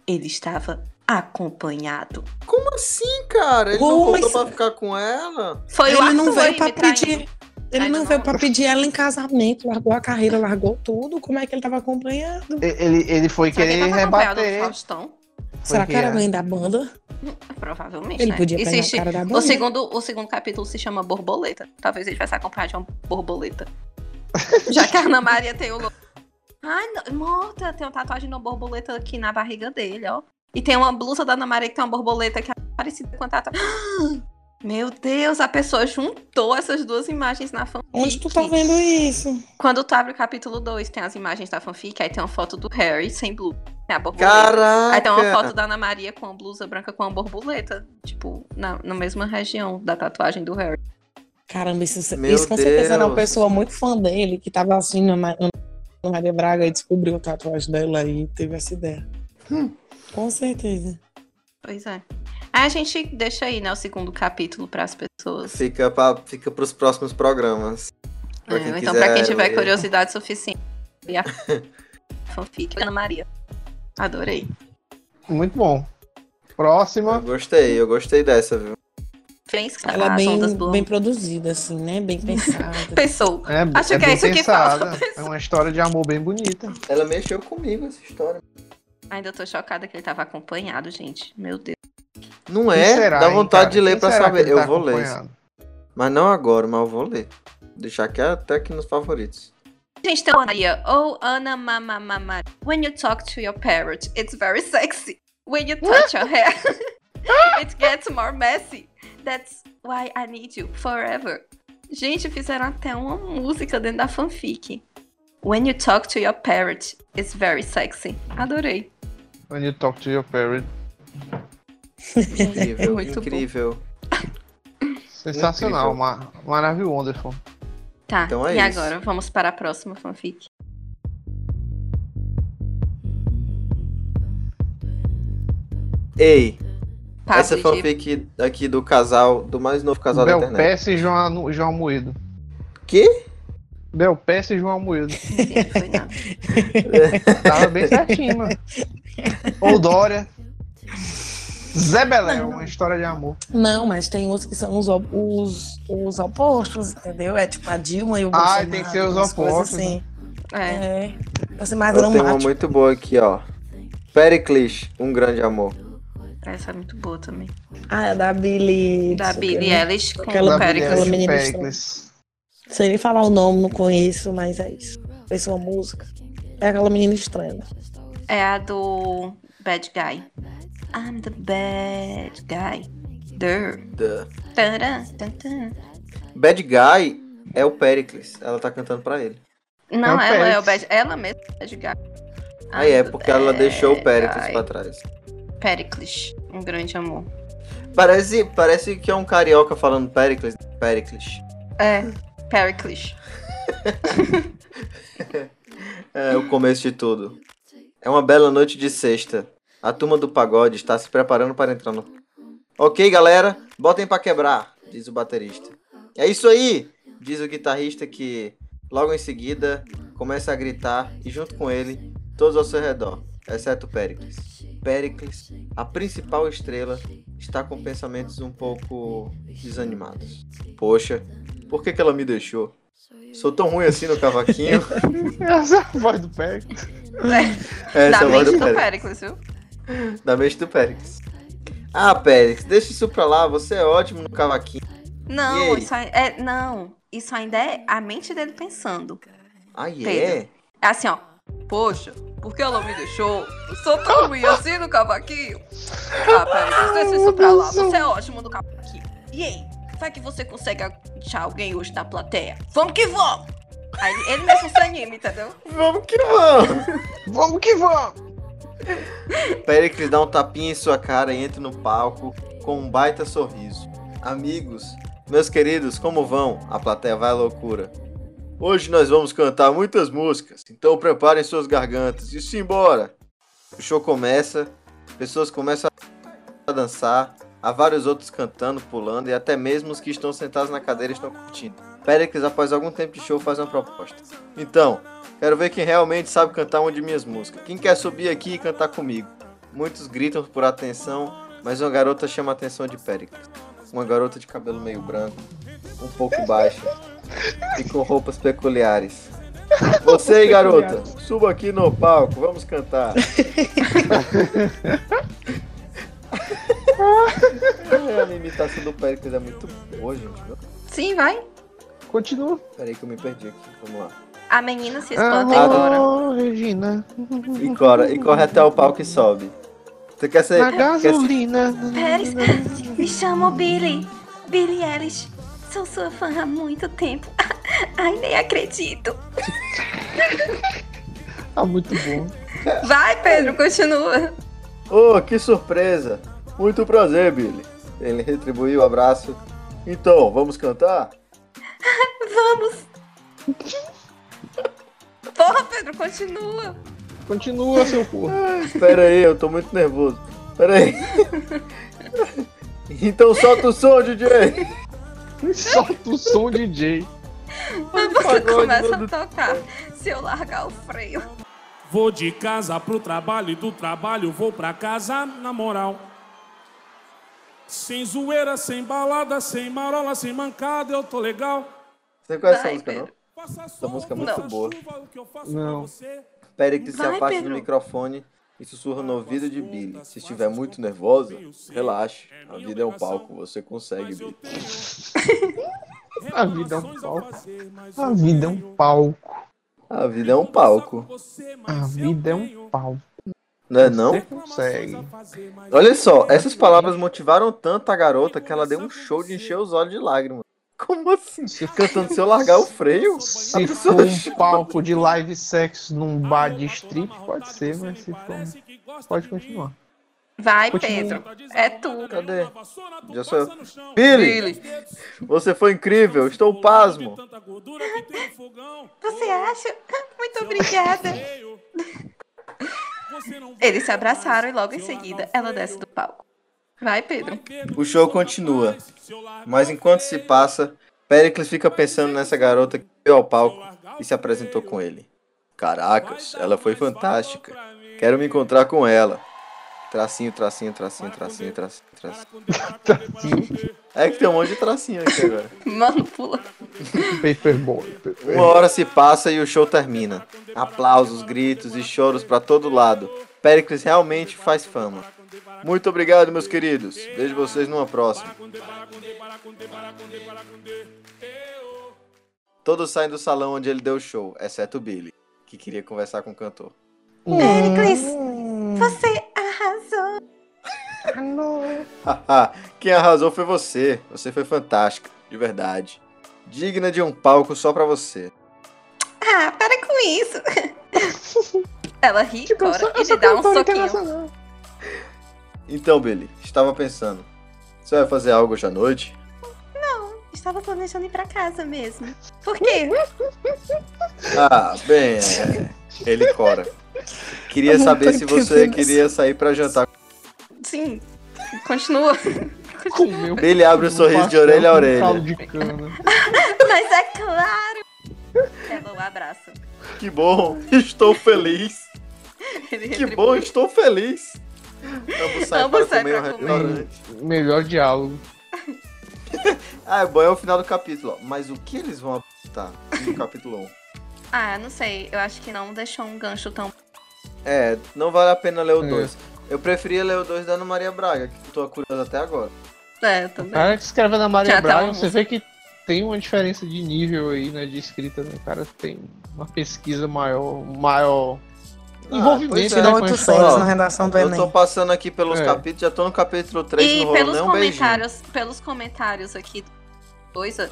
ele estava acompanhado. Como assim, cara? Ele Pô, não voltou mas- pra ficar com ela? Foi o Ele Arthur não veio pra me traindo. Ele Ainda não veio não? pra pedir ela em casamento, largou a carreira, largou tudo. Como é que ele tava acompanhado? Ele, ele foi Será que ele querer do rebater. Faustão? Será que era alguém da banda? Provavelmente, Ele né? podia pegar Existe- o cara da O banda. segundo, o segundo capítulo se chama Borboleta. Talvez ele tivesse acompanhado de uma borboleta. Já que a Ana Maria tem o. Ai, não, morta, tem uma tatuagem de uma borboleta aqui na barriga dele, ó. E tem uma blusa da Ana Maria que tem uma borboleta que é parecida com a tatuagem. Meu Deus, a pessoa juntou essas duas imagens na fanfic. Onde tu tá vendo isso? Quando tu abre o capítulo 2, tem as imagens da fanfic, aí tem uma foto do Harry sem blusa. Tem a borboleta. Caraca! Aí tem uma foto da Ana Maria com a blusa branca com a borboleta. Tipo, na, na mesma região da tatuagem do Harry. Caramba, isso, Meu isso com certeza era uma Deus. pessoa muito fã dele, que tava assim na Maria Braga e descobriu a tatuagem dela e teve essa ideia. Hum. Com certeza. Pois é. Aí a gente deixa aí, né, o segundo capítulo pras pessoas. Fica, pra, fica pros próximos programas. Pra É, então, pra quem tiver ler. curiosidade suficiente. A fanfic Ana Maria. Adorei. Muito bom. Eu Próxima. gostei, eu gostei dessa, viu? Fez Ela é as bem, bem produzida, assim, né? Bem pensada. Pensou. É, Acho é que é isso que pensada. falta. É uma história de amor bem bonita. Ela mexeu comigo essa história. Ainda tô chocada que ele tava acompanhado, gente. Meu Deus. Não é? será, Dá hein, vontade cara? de ler que saber. Eu tá vou ler. Mas não agora, mas eu vou ler. Deixar aqui até aqui nos favoritos. Gente, tem uma Maria. Oh, Ana Mama Mama. When you talk to your parrot, it's very sexy. When you touch your hair, it gets more messy. That's why I need you forever. Gente, fizeram até uma música dentro da fanfic. When you talk to your parrot, it's very sexy. Adorei. When you talk to your parent. Incrível, Muito bom. incrível. Sensacional. Incrível. Ma maravilhoso, wonderful. Tá, Então é e isso. agora? Vamos para a próxima fanfic. Ei, Pablo essa fanfic aqui do casal, do mais novo casal da internet. Belpece e João, João Moedo. Que? Belpece e João Moedo. Ninguém foi nada. Tava bem certinho, mano. Ou Dória. Zé Belé, uma história de amor. Não, mas tem uns que são os, os, os opostos, entendeu? É tipo a Dilma e o Ah, Bolsonaro. tem que ser os opostos, Assim. É. É. Vai ser mais Eu tenho uma dramático. muito boa aqui, ó. Pericles, um grande amor. Essa é muito boa também. Ah, é da Billy. Da quê, né? Eilish com Aquela Pericles. Menina Pericles. Sei nem falar o nome, não conheço, mas é isso. Fez uma música. É aquela menina estranha. É a do Bad Guy. I'm the bad guy. The. Bad Guy é o Pericles. Ela tá cantando pra ele. Não, É o ela é o bad. Ela mesma é bad guy. Aí é I'm the porque ela deixou o Pericles guy. pra trás. Pericles. Um grande amor. Parece, parece que é um carioca falando Pericles. Pericles. É, Pericles. É o começo de tudo. É uma bela noite de sexta. A turma do pagode está se preparando para entrar no. Ok, galera, botem pra quebrar, diz o baterista. É isso aí, diz o guitarrista que logo em seguida começa a gritar e junto com ele todos ao seu redor, exceto Pericles. Pericles, a principal estrela, está com pensamentos um pouco desanimados. Poxa, por que, que ela me deixou? Sou tão ruim assim no cavaquinho. Essa é a voz do Pericles. É, Essa da é a voz mente do do Pericles. Pericles, viu? Da mente do Périx. Ah, Périx, deixa isso pra lá, você é ótimo no cavaquinho. Não, isso aí- é, não, isso ainda é a mente dele pensando. Ah, é? Pedro. É assim, ó. Poxa, por que ela me deixou? Eu sou tão ruim assim no cavaquinho. Ah, Pericles, deixa isso pra lá. Você é ótimo no cavaquinho. E aí? Vai que você consegue achar alguém hoje na plateia? Vamos que vamos! Aí ele mesmo se anima, entendeu? Vamos que vamos! Vamos que vamos! Péricles dá um tapinha em sua cara e entra no palco com um baita sorriso. Amigos, meus queridos, como vão? A plateia vai à loucura. Hoje nós vamos cantar muitas músicas, então preparem suas gargantas e simbora! O show começa, pessoas começam a dançar, há vários outros cantando, pulando e até mesmo os que estão sentados na cadeira estão curtindo. Péricles, após algum tempo de show, faz uma proposta. Então, quero ver quem realmente sabe cantar uma de minhas músicas. Quem quer subir aqui e cantar comigo? Muitos gritam por atenção, mas uma garota chama a atenção de Péricles. Uma garota de cabelo meio branco, um pouco baixa e com roupas peculiares. Você aí, garota, suba aqui no palco, vamos cantar. É, a imitação do Péricles é muito boa, gente. Sim, vai. Continua. Peraí que eu me perdi aqui, vamos lá. A menina se espanta e Ah, chora. Oh, Regina. E corre, e corre até o palco e sobe. Você quer ser. Na quer ser- gasolina. Pérez, me chamo Billy. Billy Ellis. Sou sua fã há muito tempo. Ai, nem acredito. Ah, muito bom. Vai, Pedro, continua. Oh, que surpresa! Muito prazer, Billy. Ele retribuiu o abraço. Então, vamos cantar? Vamos. Porra, Pedro, continua. Continua, seu porra. Pera aí, eu tô muito nervoso. Pera aí. Então solta o som, DJ! Solta o som, DJ. Você pagode, começa a tocar. Se eu largar o freio. Vou de casa pro trabalho e do trabalho vou pra casa na moral. Sem zoeira, sem balada, sem marola, sem mancada, eu tô legal. Você conhece essa Vai, música, não? Pedro. Essa música é muito boa. Não. Péricles se Vai, afasta do Pedro. microfone e sussurra no ouvido de Billy. Se estiver muito nervosa, relaxe. A vida é um palco, você consegue, Billy. A vida é um palco. A vida é um palco. A vida é um palco, A vida é um palco. não é não? Consegue. Olha só, essas palavras motivaram tanto a garota que ela deu um show de encher os olhos de lágrimas. Como assim? Cantando se eu largar o freio? Se for um palco de live sex num bar de strip, pode ser, mas se for. Pode continuar. Vai, Continua. Pedro. É tu. Cadê? Já sou eu. Billy, você foi incrível, estou pasmo. Você acha? Muito obrigada. Eles se abraçaram e logo em seguida ela desce do palco. Vai, Pedro. O show continua, mas enquanto se passa, Pericles fica pensando nessa garota que veio ao palco e se apresentou com ele. Caracas, ela foi fantástica. Quero me encontrar com ela. Tracinho, tracinho, tracinho, tracinho, tracinho, tracinho. É que tem um monte de tracinho aqui agora. Mano, pula. Paperboy. Uma hora se passa e o show termina. Aplausos, gritos e choros pra todo lado. Pericles realmente faz fama. Muito obrigado, meus queridos. Vejo vocês numa próxima. Todos saem do salão onde ele deu o show, exceto o Billy, que queria conversar com o cantor. Pericles, você arrasou. Haha, Quem arrasou foi você. Você foi fantástica, de verdade. Digna de um palco só pra você. Ah, para com isso. Ela ri, Tipo, sou, e lhe dá um soquinho. Então, Billy, estava pensando. Você vai fazer algo hoje à noite? Estava planejando ir pra casa mesmo. Por quê? Ah, bem, é... ele cora. Queria Eu não saber se você queria sair pra jantar. Sim, continua. Comeu Billy abre o um sorriso de orelha a orelha. caldo de cana. Mas é claro. Ela o abraça. Que bom, estou feliz. Ele Que retribui. bom, estou feliz. Ambos saem Ambos para comer pra um comer. restaurante. Melhor diálogo. Ah, é bom, é o final do capítulo. ó. Mas o que eles vão apontar no capítulo 1? Ah, não sei. Eu acho que não deixou um gancho tão. É, não vale a pena ler o É. 2. Eu preferia ler o 2 da Ana Maria Braga, que eu tô curioso até agora. É, também. Cara que escreve na Maria Já tá Braga, uma você vê que tem uma diferença de nível aí, né, de escrita, né? O cara tem uma pesquisa maior, maior Ah, envolvimento, pois né, é. A história. séries na redação do Eu Enem. tô passando aqui pelos É. capítulos, já tô no capítulo 3, E não rolou pelos um beijinho. comentários, pelos comentários aqui do coisa,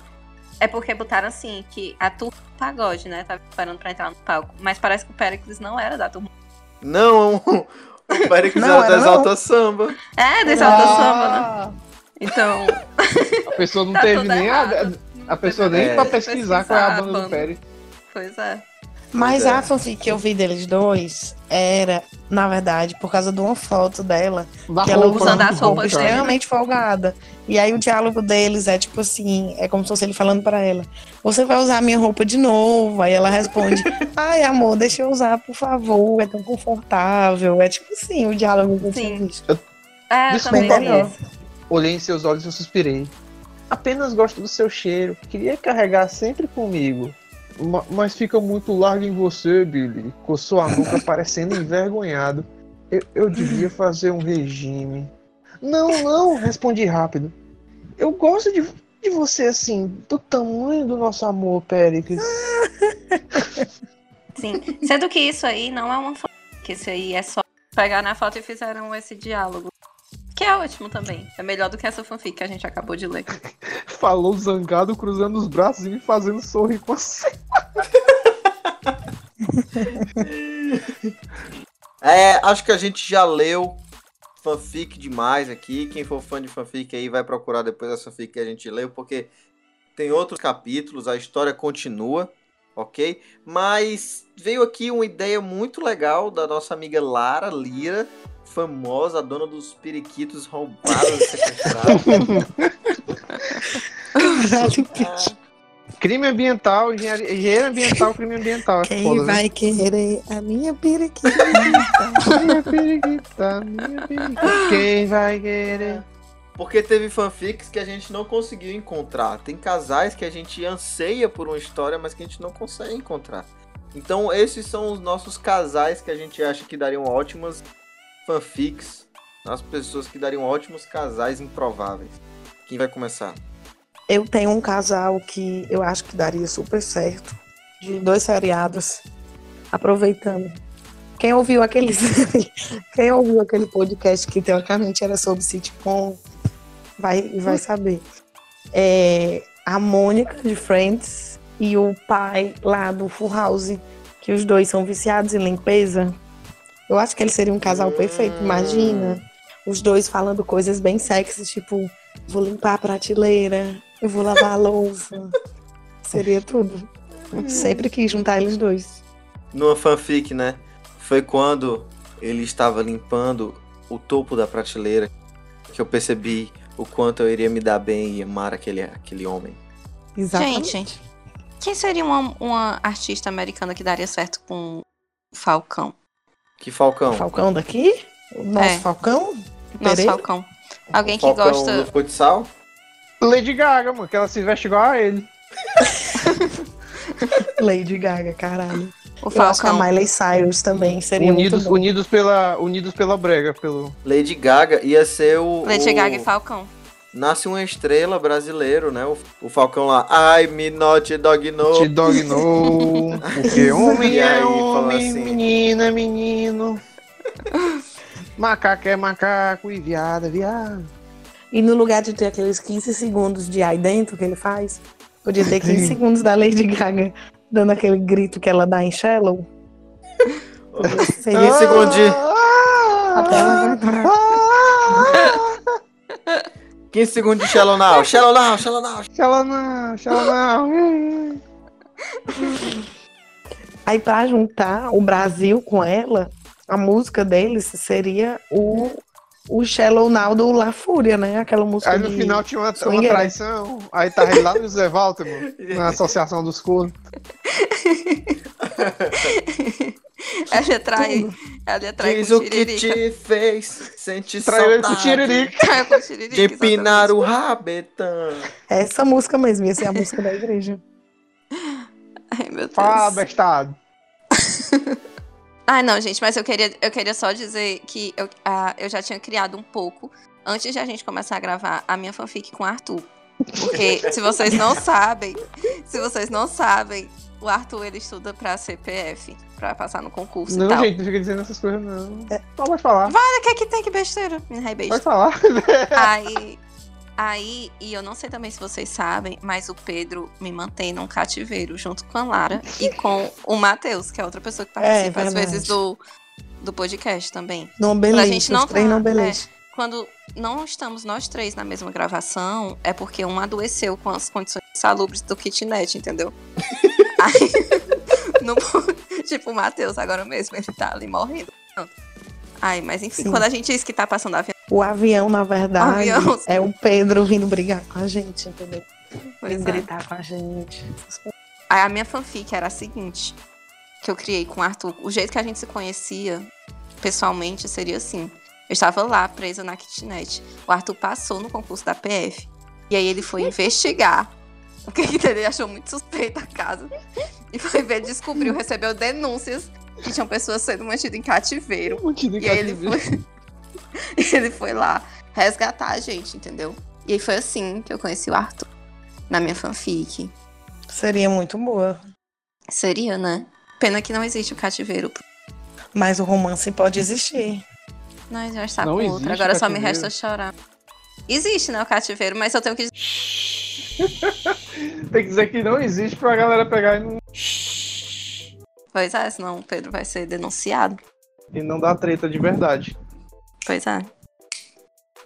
é porque botaram assim, que a turma do pagode, né? Tava esperando pra entrar no palco. Mas parece que o Pericles não era da turma. Não, o Péricles Não, era não. altas samba. É, desse alta Ah, samba, né? Então. A pessoa não tá teve nem errado. a, a pessoa nem É. pra pesquisar qual é a banda do Pérez. Pois é. Mas é. a fanfic que eu vi deles dois era, na verdade, por causa de uma foto dela, Da que ela roupa, usando Usando a as roupa roupas extremamente folgada. E aí o diálogo deles é tipo assim, é como se fosse ele falando pra ela: Você vai usar a minha roupa de novo? Aí ela responde: Ai, amor, deixa eu usar, por favor, é tão confortável. É tipo assim, o diálogo tinha Sim. É, eu Desculpa, também vi amor. Olhei em seus olhos e suspirei. Apenas gosto do seu cheiro. Queria carregar sempre comigo. Ma- Mas fica muito largo em você, Billy. Coçou a nuca parecendo envergonhado. Eu, eu devia fazer um regime. Não, não, respondi rápido. Eu gosto de, de você assim, do tamanho do nosso amor, Péricles. Sim. Sendo que isso aí não é uma foto. Que isso aí é só pegar na foto e fizeram esse diálogo. Que é ótimo também. É melhor do que essa fanfic que a gente acabou de ler. Falou zangado, cruzando os braços e me fazendo sorrir com a É, acho que a gente já leu fanfic demais aqui. Quem for fã de fanfic aí vai procurar depois essa fanfic que a gente leu, porque tem outros capítulos, a história continua, ok? Mas veio aqui uma ideia muito legal da nossa amiga Lara Lira, famosa, dona dos periquitos roubados e sequestrados. Caralho, Ah, Crime ambiental, engenharia, engenharia ambiental, crime ambiental. Quem foda, né? vai querer a minha periquita? Minha periquita, minha periquita. Quem vai querer? Porque teve fanfics que a gente não conseguiu encontrar. Tem casais que a gente anseia por uma história, mas que a gente não consegue encontrar. Então, esses são os nossos casais que a gente acha que dariam ótimas fanfics. As pessoas que dariam ótimos casais improváveis. Quem vai começar? Eu tenho um casal que eu acho que daria super certo. De dois seriados. Aproveitando. Quem ouviu aquele. Quem ouviu aquele podcast que teoricamente era sobre sitcom vai, vai saber. É, a Mônica de Friends e o pai lá do Full House, que os dois são viciados em limpeza. Eu acho que eles seriam um casal perfeito, imagina. Os dois falando coisas bem sexy, tipo, vou limpar a prateleira, eu vou lavar a louça. Seria tudo. Sempre quis juntar eles dois. Numa fanfic, né? Foi quando ele estava limpando o topo da prateleira que eu percebi o quanto eu iria me dar bem e amar aquele, aquele homem. Exatamente. Gente, quem seria uma, uma artista americana que daria certo com o Falcão? Que Falcão? Falcão daqui? O nosso É. Falcão? Nosso Pereira? Falcão. Alguém que Falcão gosta. no futsal? Lady Gaga, mano, que ela se veste igual a ele. Lady Gaga, caralho. O Eu acho que a Falcão. Miley Cyrus também seria Unidos, muito bom. unidos, pela, unidos pela brega. Pelo... Lady Gaga ia ser o. Lady o- Gaga e Falcão. Nasce uma estrela brasileiro, né? O, o Falcão lá. Ai, me not dog no. T-Dog no. Porque homem aí, é homem, assim. menino é menino. Macaco é macaco e viado é viado. E no lugar de ter aqueles 15 segundos de aí dentro que ele faz, podia ter 15 Sim. segundos da Lady Gaga dando aquele grito que ela dá em Shallow. Seria 15 segundos de. até ela Ah, 15 segundos de Shallow Now. Shallow Now, Shallow Now. Shallow não, shallow não. Aí pra juntar o Brasil com ela, a música deles seria o, o Shallow Now do La Fúria, né? Aquela música Aí no de- final tinha uma, uma swingueira. traição. Aí tava ele lá no Zé Walter, mano, na Associação dos Cornos. Ela ia trair. Ela ia trair Diz com o que te fez. Sente Traiu ele com saudade tiririca. Traiu com tiririca, de exatamente. o rabetão. Essa música mesmo, ia ser a música da igreja. Ai, meu Deus. Fala, bestado. Ai, não, gente, mas eu queria, eu queria só dizer que eu, ah, eu já tinha criado um pouco, antes de a gente começar a gravar, a minha fanfic com o Arthur. Porque, se vocês não sabem, se vocês não sabem, o Arthur, ele estuda pra CPF, pra passar no concurso e Não, tal. gente, não fica dizendo essas coisas, não. Só pode falar. Olha, que que tem que besteira? Me besta. Pode falar. Aí, aí, e eu não sei também se vocês sabem, mas o Pedro me mantém num cativeiro junto com a Lara e com o Matheus, que é outra pessoa que participa às verdade. vezes do, do podcast também. Não beleza, gente não três não beleza. Quando não estamos nós três na mesma gravação, é porque um adoeceu com as condições salubres do kitnet, entendeu? Aí, não- tipo, o Matheus agora mesmo, ele tá ali morrendo. Ai, mas enfim, Sim. quando a gente diz que tá passando avião, O avião, na verdade, Avião. é o Pedro vindo brigar com a gente, entendeu? pois Vindo é. gritar com a gente. Aí a minha fanfic era a seguinte, que eu criei com o Arthur. O jeito que a gente se conhecia pessoalmente seria assim. Eu estava lá, presa na kitnet. O Arthur passou no concurso da PF. E aí ele foi investigar. O que ele achou muito suspeito a casa. E foi ver, descobriu, recebeu denúncias que tinham pessoas sendo mantidas em cativeiro. E aí ele foi, ele foi lá resgatar a gente, entendeu? E aí foi assim que eu conheci o Arthur. Na minha fanfic. Seria muito boa. Seria, né? Pena que não existe o cativeiro. Mas o romance pode existir. Nós já está Não com outra. Agora só me resta chorar. Existe, né, o cativeiro, mas eu tenho que. Tem que dizer que não existe pra galera pegar e não, Pois é, senão o Pedro vai ser denunciado. e não dar treta de verdade. Pois é.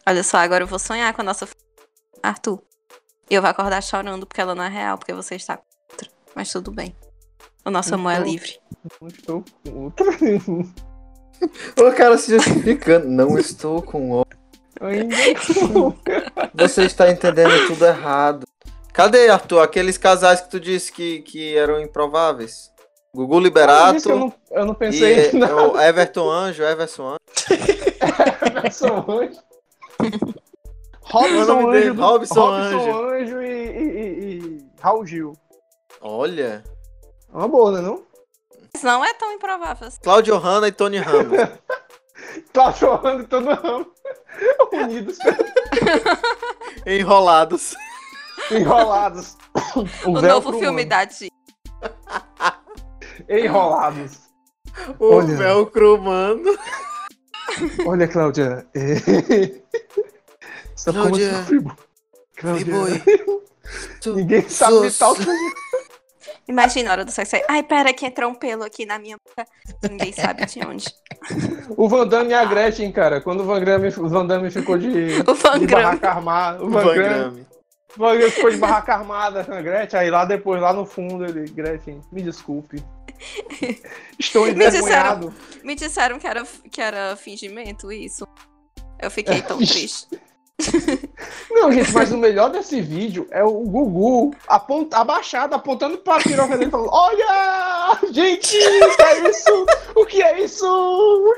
Olha só, agora eu vou sonhar com a nossa filha, Arthur. E eu vou acordar chorando porque ela não é real, porque você está com outra. Mas tudo bem. O nosso amor é livre. Não estou com outra. O cara se justificando. Não estou com o. Ainda não. Você está entendendo tudo errado. Cadê, Arthur? Aqueles casais que tu disse que, que eram improváveis? Gugu Eu Liberato que eu não, eu não pensei e em nada. o Everton Anjo, Everson Anjo. Robson Anjo. O Robson? Anjo. do- Robson Robson Anjo e, e- e- e Raul Gil. Olha. É uma boa, né não? Mas não é tão improvável assim. Cláudio Hanna e Tony Ramos. Tá chorando todo ramo. Unidos, Enrolados. enrolados. O, véu novo filme humano. da Disney. Enrolados. O Olha. velcro humano. Olha, Cláudia. é- como Cláudia. fribo? Cláudia. Friboi. Tu- Ninguém sabe Sus. imitar o Imagina a hora do sexo. Ai, pera que entrou um pelo aqui na minha boca. Ninguém sabe de onde. O Van Damme e a Gretchen, cara. Quando o Van Damme, o Van Damme ficou de, O Van de Gramme. barraca armada. O Van, Van. Damme ficou de barraca armada com a Gretchen. Aí lá depois, lá no fundo, ele... Gretchen, me desculpe. Estou Me disseram- envergonhado. Me disseram que era, que era fingimento isso. Eu fiquei tão triste. Não, gente, mas o melhor desse vídeo é o Gugu apont... abaixado, apontando pra piroca dele e falando: Olha! Gente, o que é isso? O que é isso?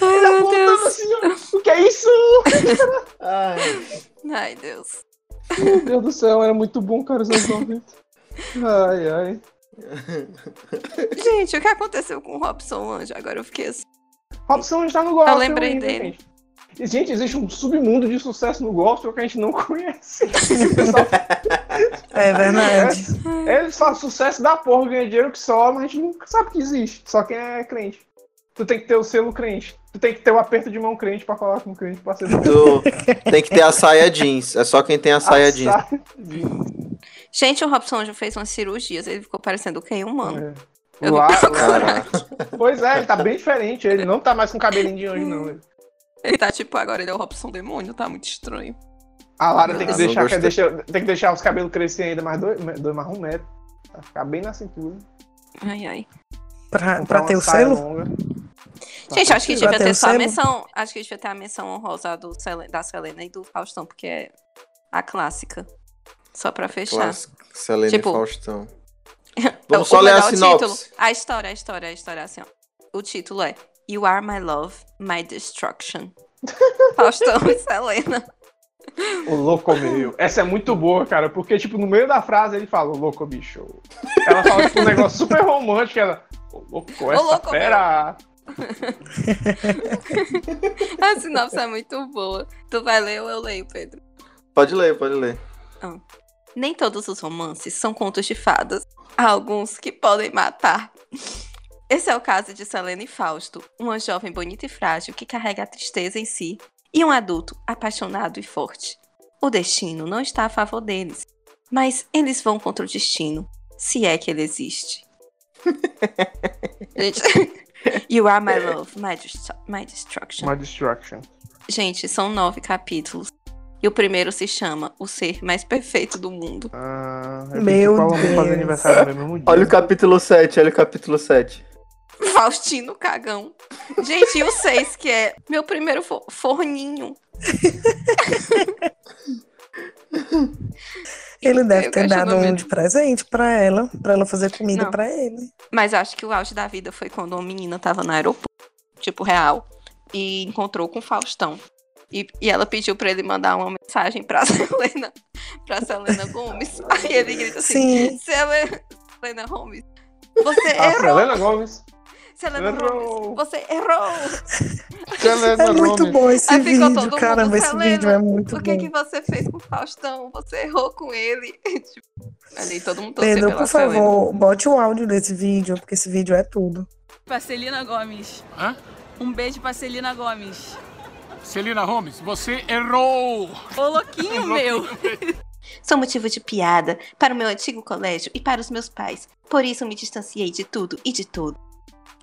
Ai, Ele meu apontando Deus. assim, o que é isso? Ai. Ai, Deus. Meu Deus do céu, era muito bom, cara, os anos 90. Ai, ai. Gente, o que aconteceu com o Robson Anjo? Agora eu fiquei assim. Robson está no gospel. Eu lembrei ainda, dele. Gente. E, gente, existe um submundo de sucesso no gospel que a gente não conhece. Pessoal- É verdade. Eles fazem sucesso da porra, ganham dinheiro que só, mas a gente nunca sabe que existe. Só quem é crente. tu tem que ter o selo crente. Tu tem que ter o aperto de mão crente pra falar com o crente pra ser Tu tem que ter a saia jeans. É só quem tem a saia jeans. Gente, o Robson já fez umas cirurgias, ele ficou parecendo quem humano. É. Eu Lá. Pois é, ele tá bem diferente. Ele não tá mais com cabelinho de anjo, não. Ele tá tipo, agora ele é o Robson demônio, tá muito estranho. A Lara tem que, Não, deixar, deixar- tem que deixar os cabelos crescerem ainda mais dois, dois mais um metro. Pra ficar bem na cintura. Ai, ai. Pra, pra ter o selo? longa. Gente, acho que devia ter ter só a menção. Acho que devia ter a menção honrosa do da Selena e do Faustão, porque é a clássica. Só pra fechar. Clássico. Selena Tipo, e Faustão. O- Vamos só o ler a sinopse. título- a história, a história, a história é assim, ó. O título é You Are My Love, My Destruction. Faustão e Selena. O louco meio. Essa é muito boa, cara, porque, tipo, no meio da frase ele fala, o louco bicho. Ela fala, tipo, um negócio super romântico, ela. Ô, louco, essa louco, fera. A sinopse é muito boa. Tu vai ler ou eu leio, Pedro? Pode ler, pode ler. Nem todos os romances são contos de fadas. Há alguns que podem matar. Esse é o caso de Selena e Fausto, uma jovem bonita e frágil que carrega a tristeza em si, e um adulto apaixonado e forte. O destino não está a favor deles, mas eles vão contra o destino, se é que ele existe. Gente, you are my love, my, destru- my destruction. Uma destruction. Gente, são nove capítulos. E o primeiro se chama O Ser Mais Perfeito do Mundo. Ah, é Meu Deus. aniversário no mesmo dia. Olha o capítulo 7, olha o capítulo 7. Faustino Cagão. Gente, e o 6, que é meu primeiro fo- forninho. Ele deve Eu ter dado um de presente pra ela, pra ela fazer comida Não. pra ele. Mas acho que o auge da vida foi quando uma menina tava no aeroporto, tipo real, e encontrou com o Faustão. E, e ela pediu pra ele mandar uma mensagem pra Selena, pra Selena Gomes. Aí ele grita assim: Sim, Selena, Selena Gomes, você Ah, errou! Selena Gomes. Selena Errou. Gomes, você errou! Selena é muito Gomes. bom esse Aí ficou todo vídeo. mundo, Caramba, esse Selena, vídeo é muito O que bom. que você fez com o Faustão? Você errou com ele. Tipo, Ali todo mundo torceu Pedro, pela por Selena. favor, bote o áudio desse vídeo, porque esse vídeo é tudo. Pra Celina Gomes. Hã? Um beijo pra Celina Gomes. Celina Holmes, você errou! Ô, louquinho meu. Sou motivo de piada para o meu antigo colégio e para os meus pais. Por isso me distanciei de tudo e de tudo.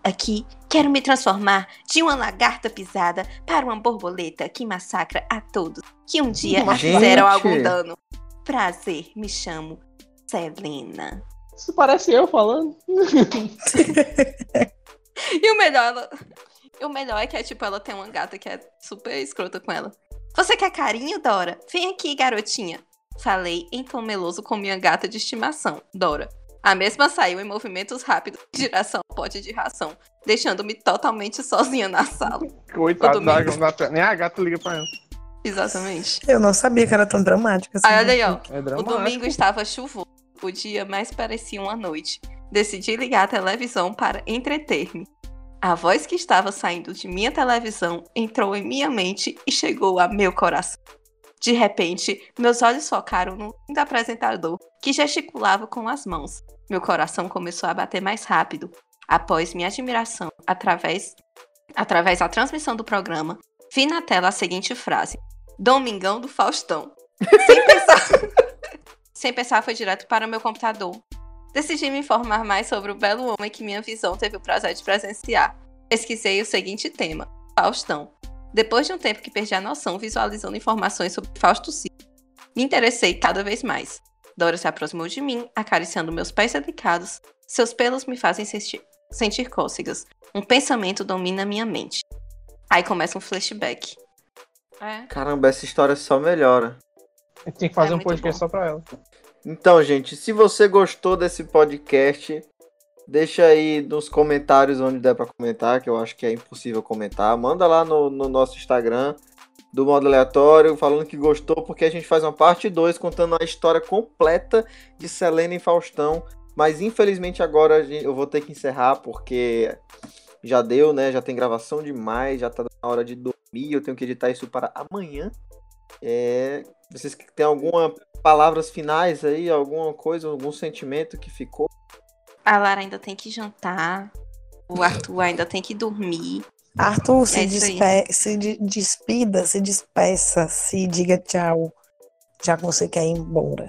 Aqui, quero me transformar de uma lagarta pisada para uma borboleta que massacra a todos que um dia a Gente. fizeram algum dano. Prazer, me chamo Selena. Isso parece eu falando. E o melhor, ela... o melhor é que é tipo, ela tem uma gata que é super escrota com ela. Você quer carinho, Dora? Vem aqui, garotinha. Falei em tom meloso com minha gata de estimação, Dora. A mesma saiu em movimentos rápidos em direção ao pote de ração, deixando-me totalmente sozinha na sala. Coitado Ô, da gata. Nem a gata liga pra ela. Exatamente. Eu não sabia que era tão dramática assim. Aí olha aí, ó. É O domingo estava chuvoso. O dia mais parecia uma noite. Decidi ligar a televisão para entreter-me. A voz que estava saindo de minha televisão entrou em minha mente e chegou a meu coração. De repente, meus olhos focaram no lindo apresentador que gesticulava com as mãos. Meu coração começou a bater mais rápido. Após minha admiração, através, através da transmissão do programa, vi na tela a seguinte frase: Domingão do Faustão. Sem pensar. Sem pensar, foi direto para o meu computador. Decidi me informar mais sobre o belo homem que minha visão teve o prazer de presenciar. Pesquisei o seguinte tema: Faustão. Depois de um tempo que perdi a noção visualizando informações sobre Fausto Silva, me interessei cada vez mais. Dora se aproximou de mim, acariciando meus pés delicados. Seus pelos me fazem sentir, sentir cócegas. Um pensamento domina minha mente. Aí começa um flashback. É. Caramba, essa história só melhora. A gente tem que fazer É um podcast bom. só pra ela. Então, gente, se você gostou desse podcast, deixa aí nos comentários onde der pra comentar, que eu acho que é impossível comentar. Manda lá no, no nosso Instagram do modo aleatório, falando que gostou, porque a gente faz uma parte 2 contando a história completa de Selena e Faustão. Mas infelizmente agora eu vou ter que encerrar, porque já deu, né? Já tem gravação demais, já tá na hora de dormir. Eu tenho que editar isso para amanhã. É, vocês têm alguma palavras finais aí, alguma coisa, algum sentimento que ficou? A Lara ainda tem que jantar. O Arthur ainda tem que dormir. Arthur, se, É aí. despe se de- despida, se despeça, se diga tchau. Já que você quer ir embora.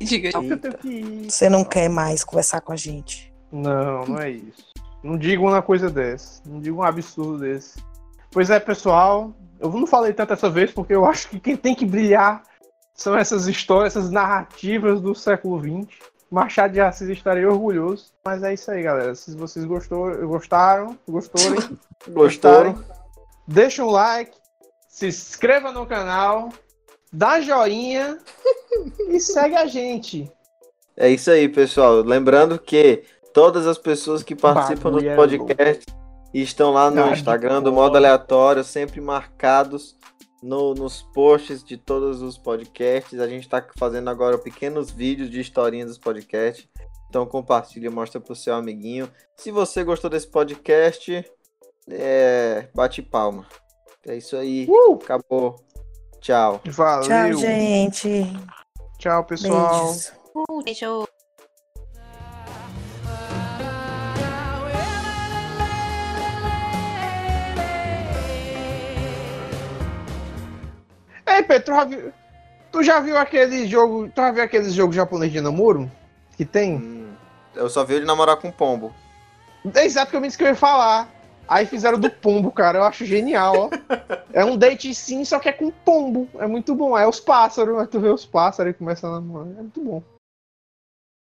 Diga. Ir. Você não quer mais conversar com a gente. Não, não é isso. Não digo uma coisa dessa. Não digo um absurdo desse. Pois é, pessoal. Eu não falei tanto essa vez porque eu acho que quem tem que brilhar são essas histórias, essas narrativas do século XX. Machado de Assis estaria orgulhoso. Mas é isso aí, galera. Se vocês gostou, gostaram, gostorem, Gostaram? deixa um like, se inscreva no canal, dá joinha e segue a gente. É isso aí, pessoal. Lembrando que todas as pessoas que participam Bagulho é podcasts estão lá no Hardcore. Instagram do modo aleatório, sempre marcados no- nos posts de todos os podcasts. A gente está fazendo agora pequenos vídeos de historinhas dos podcasts. Então compartilha, mostra pro seu amiguinho. Se você gostou desse podcast, é, bate palma. É isso aí. Uh! Acabou. Tchau. Valeu. Tchau, gente. Tchau, pessoal. Beijos. Uh, beijo. Ei, Pedro, tu já viu, tu já viu aquele jogo. Tu já viu aqueles jogos japoneses de namoro? Que tem? Hum, eu só vi ele namorar com pombo. É exatamente que eu ia falar. Aí fizeram do pombo, cara. Eu acho genial, ó. É um date sim, só que é com pombo. É muito bom. É os pássaros. Aí tu vê os pássaros e começa a namorar. É muito bom.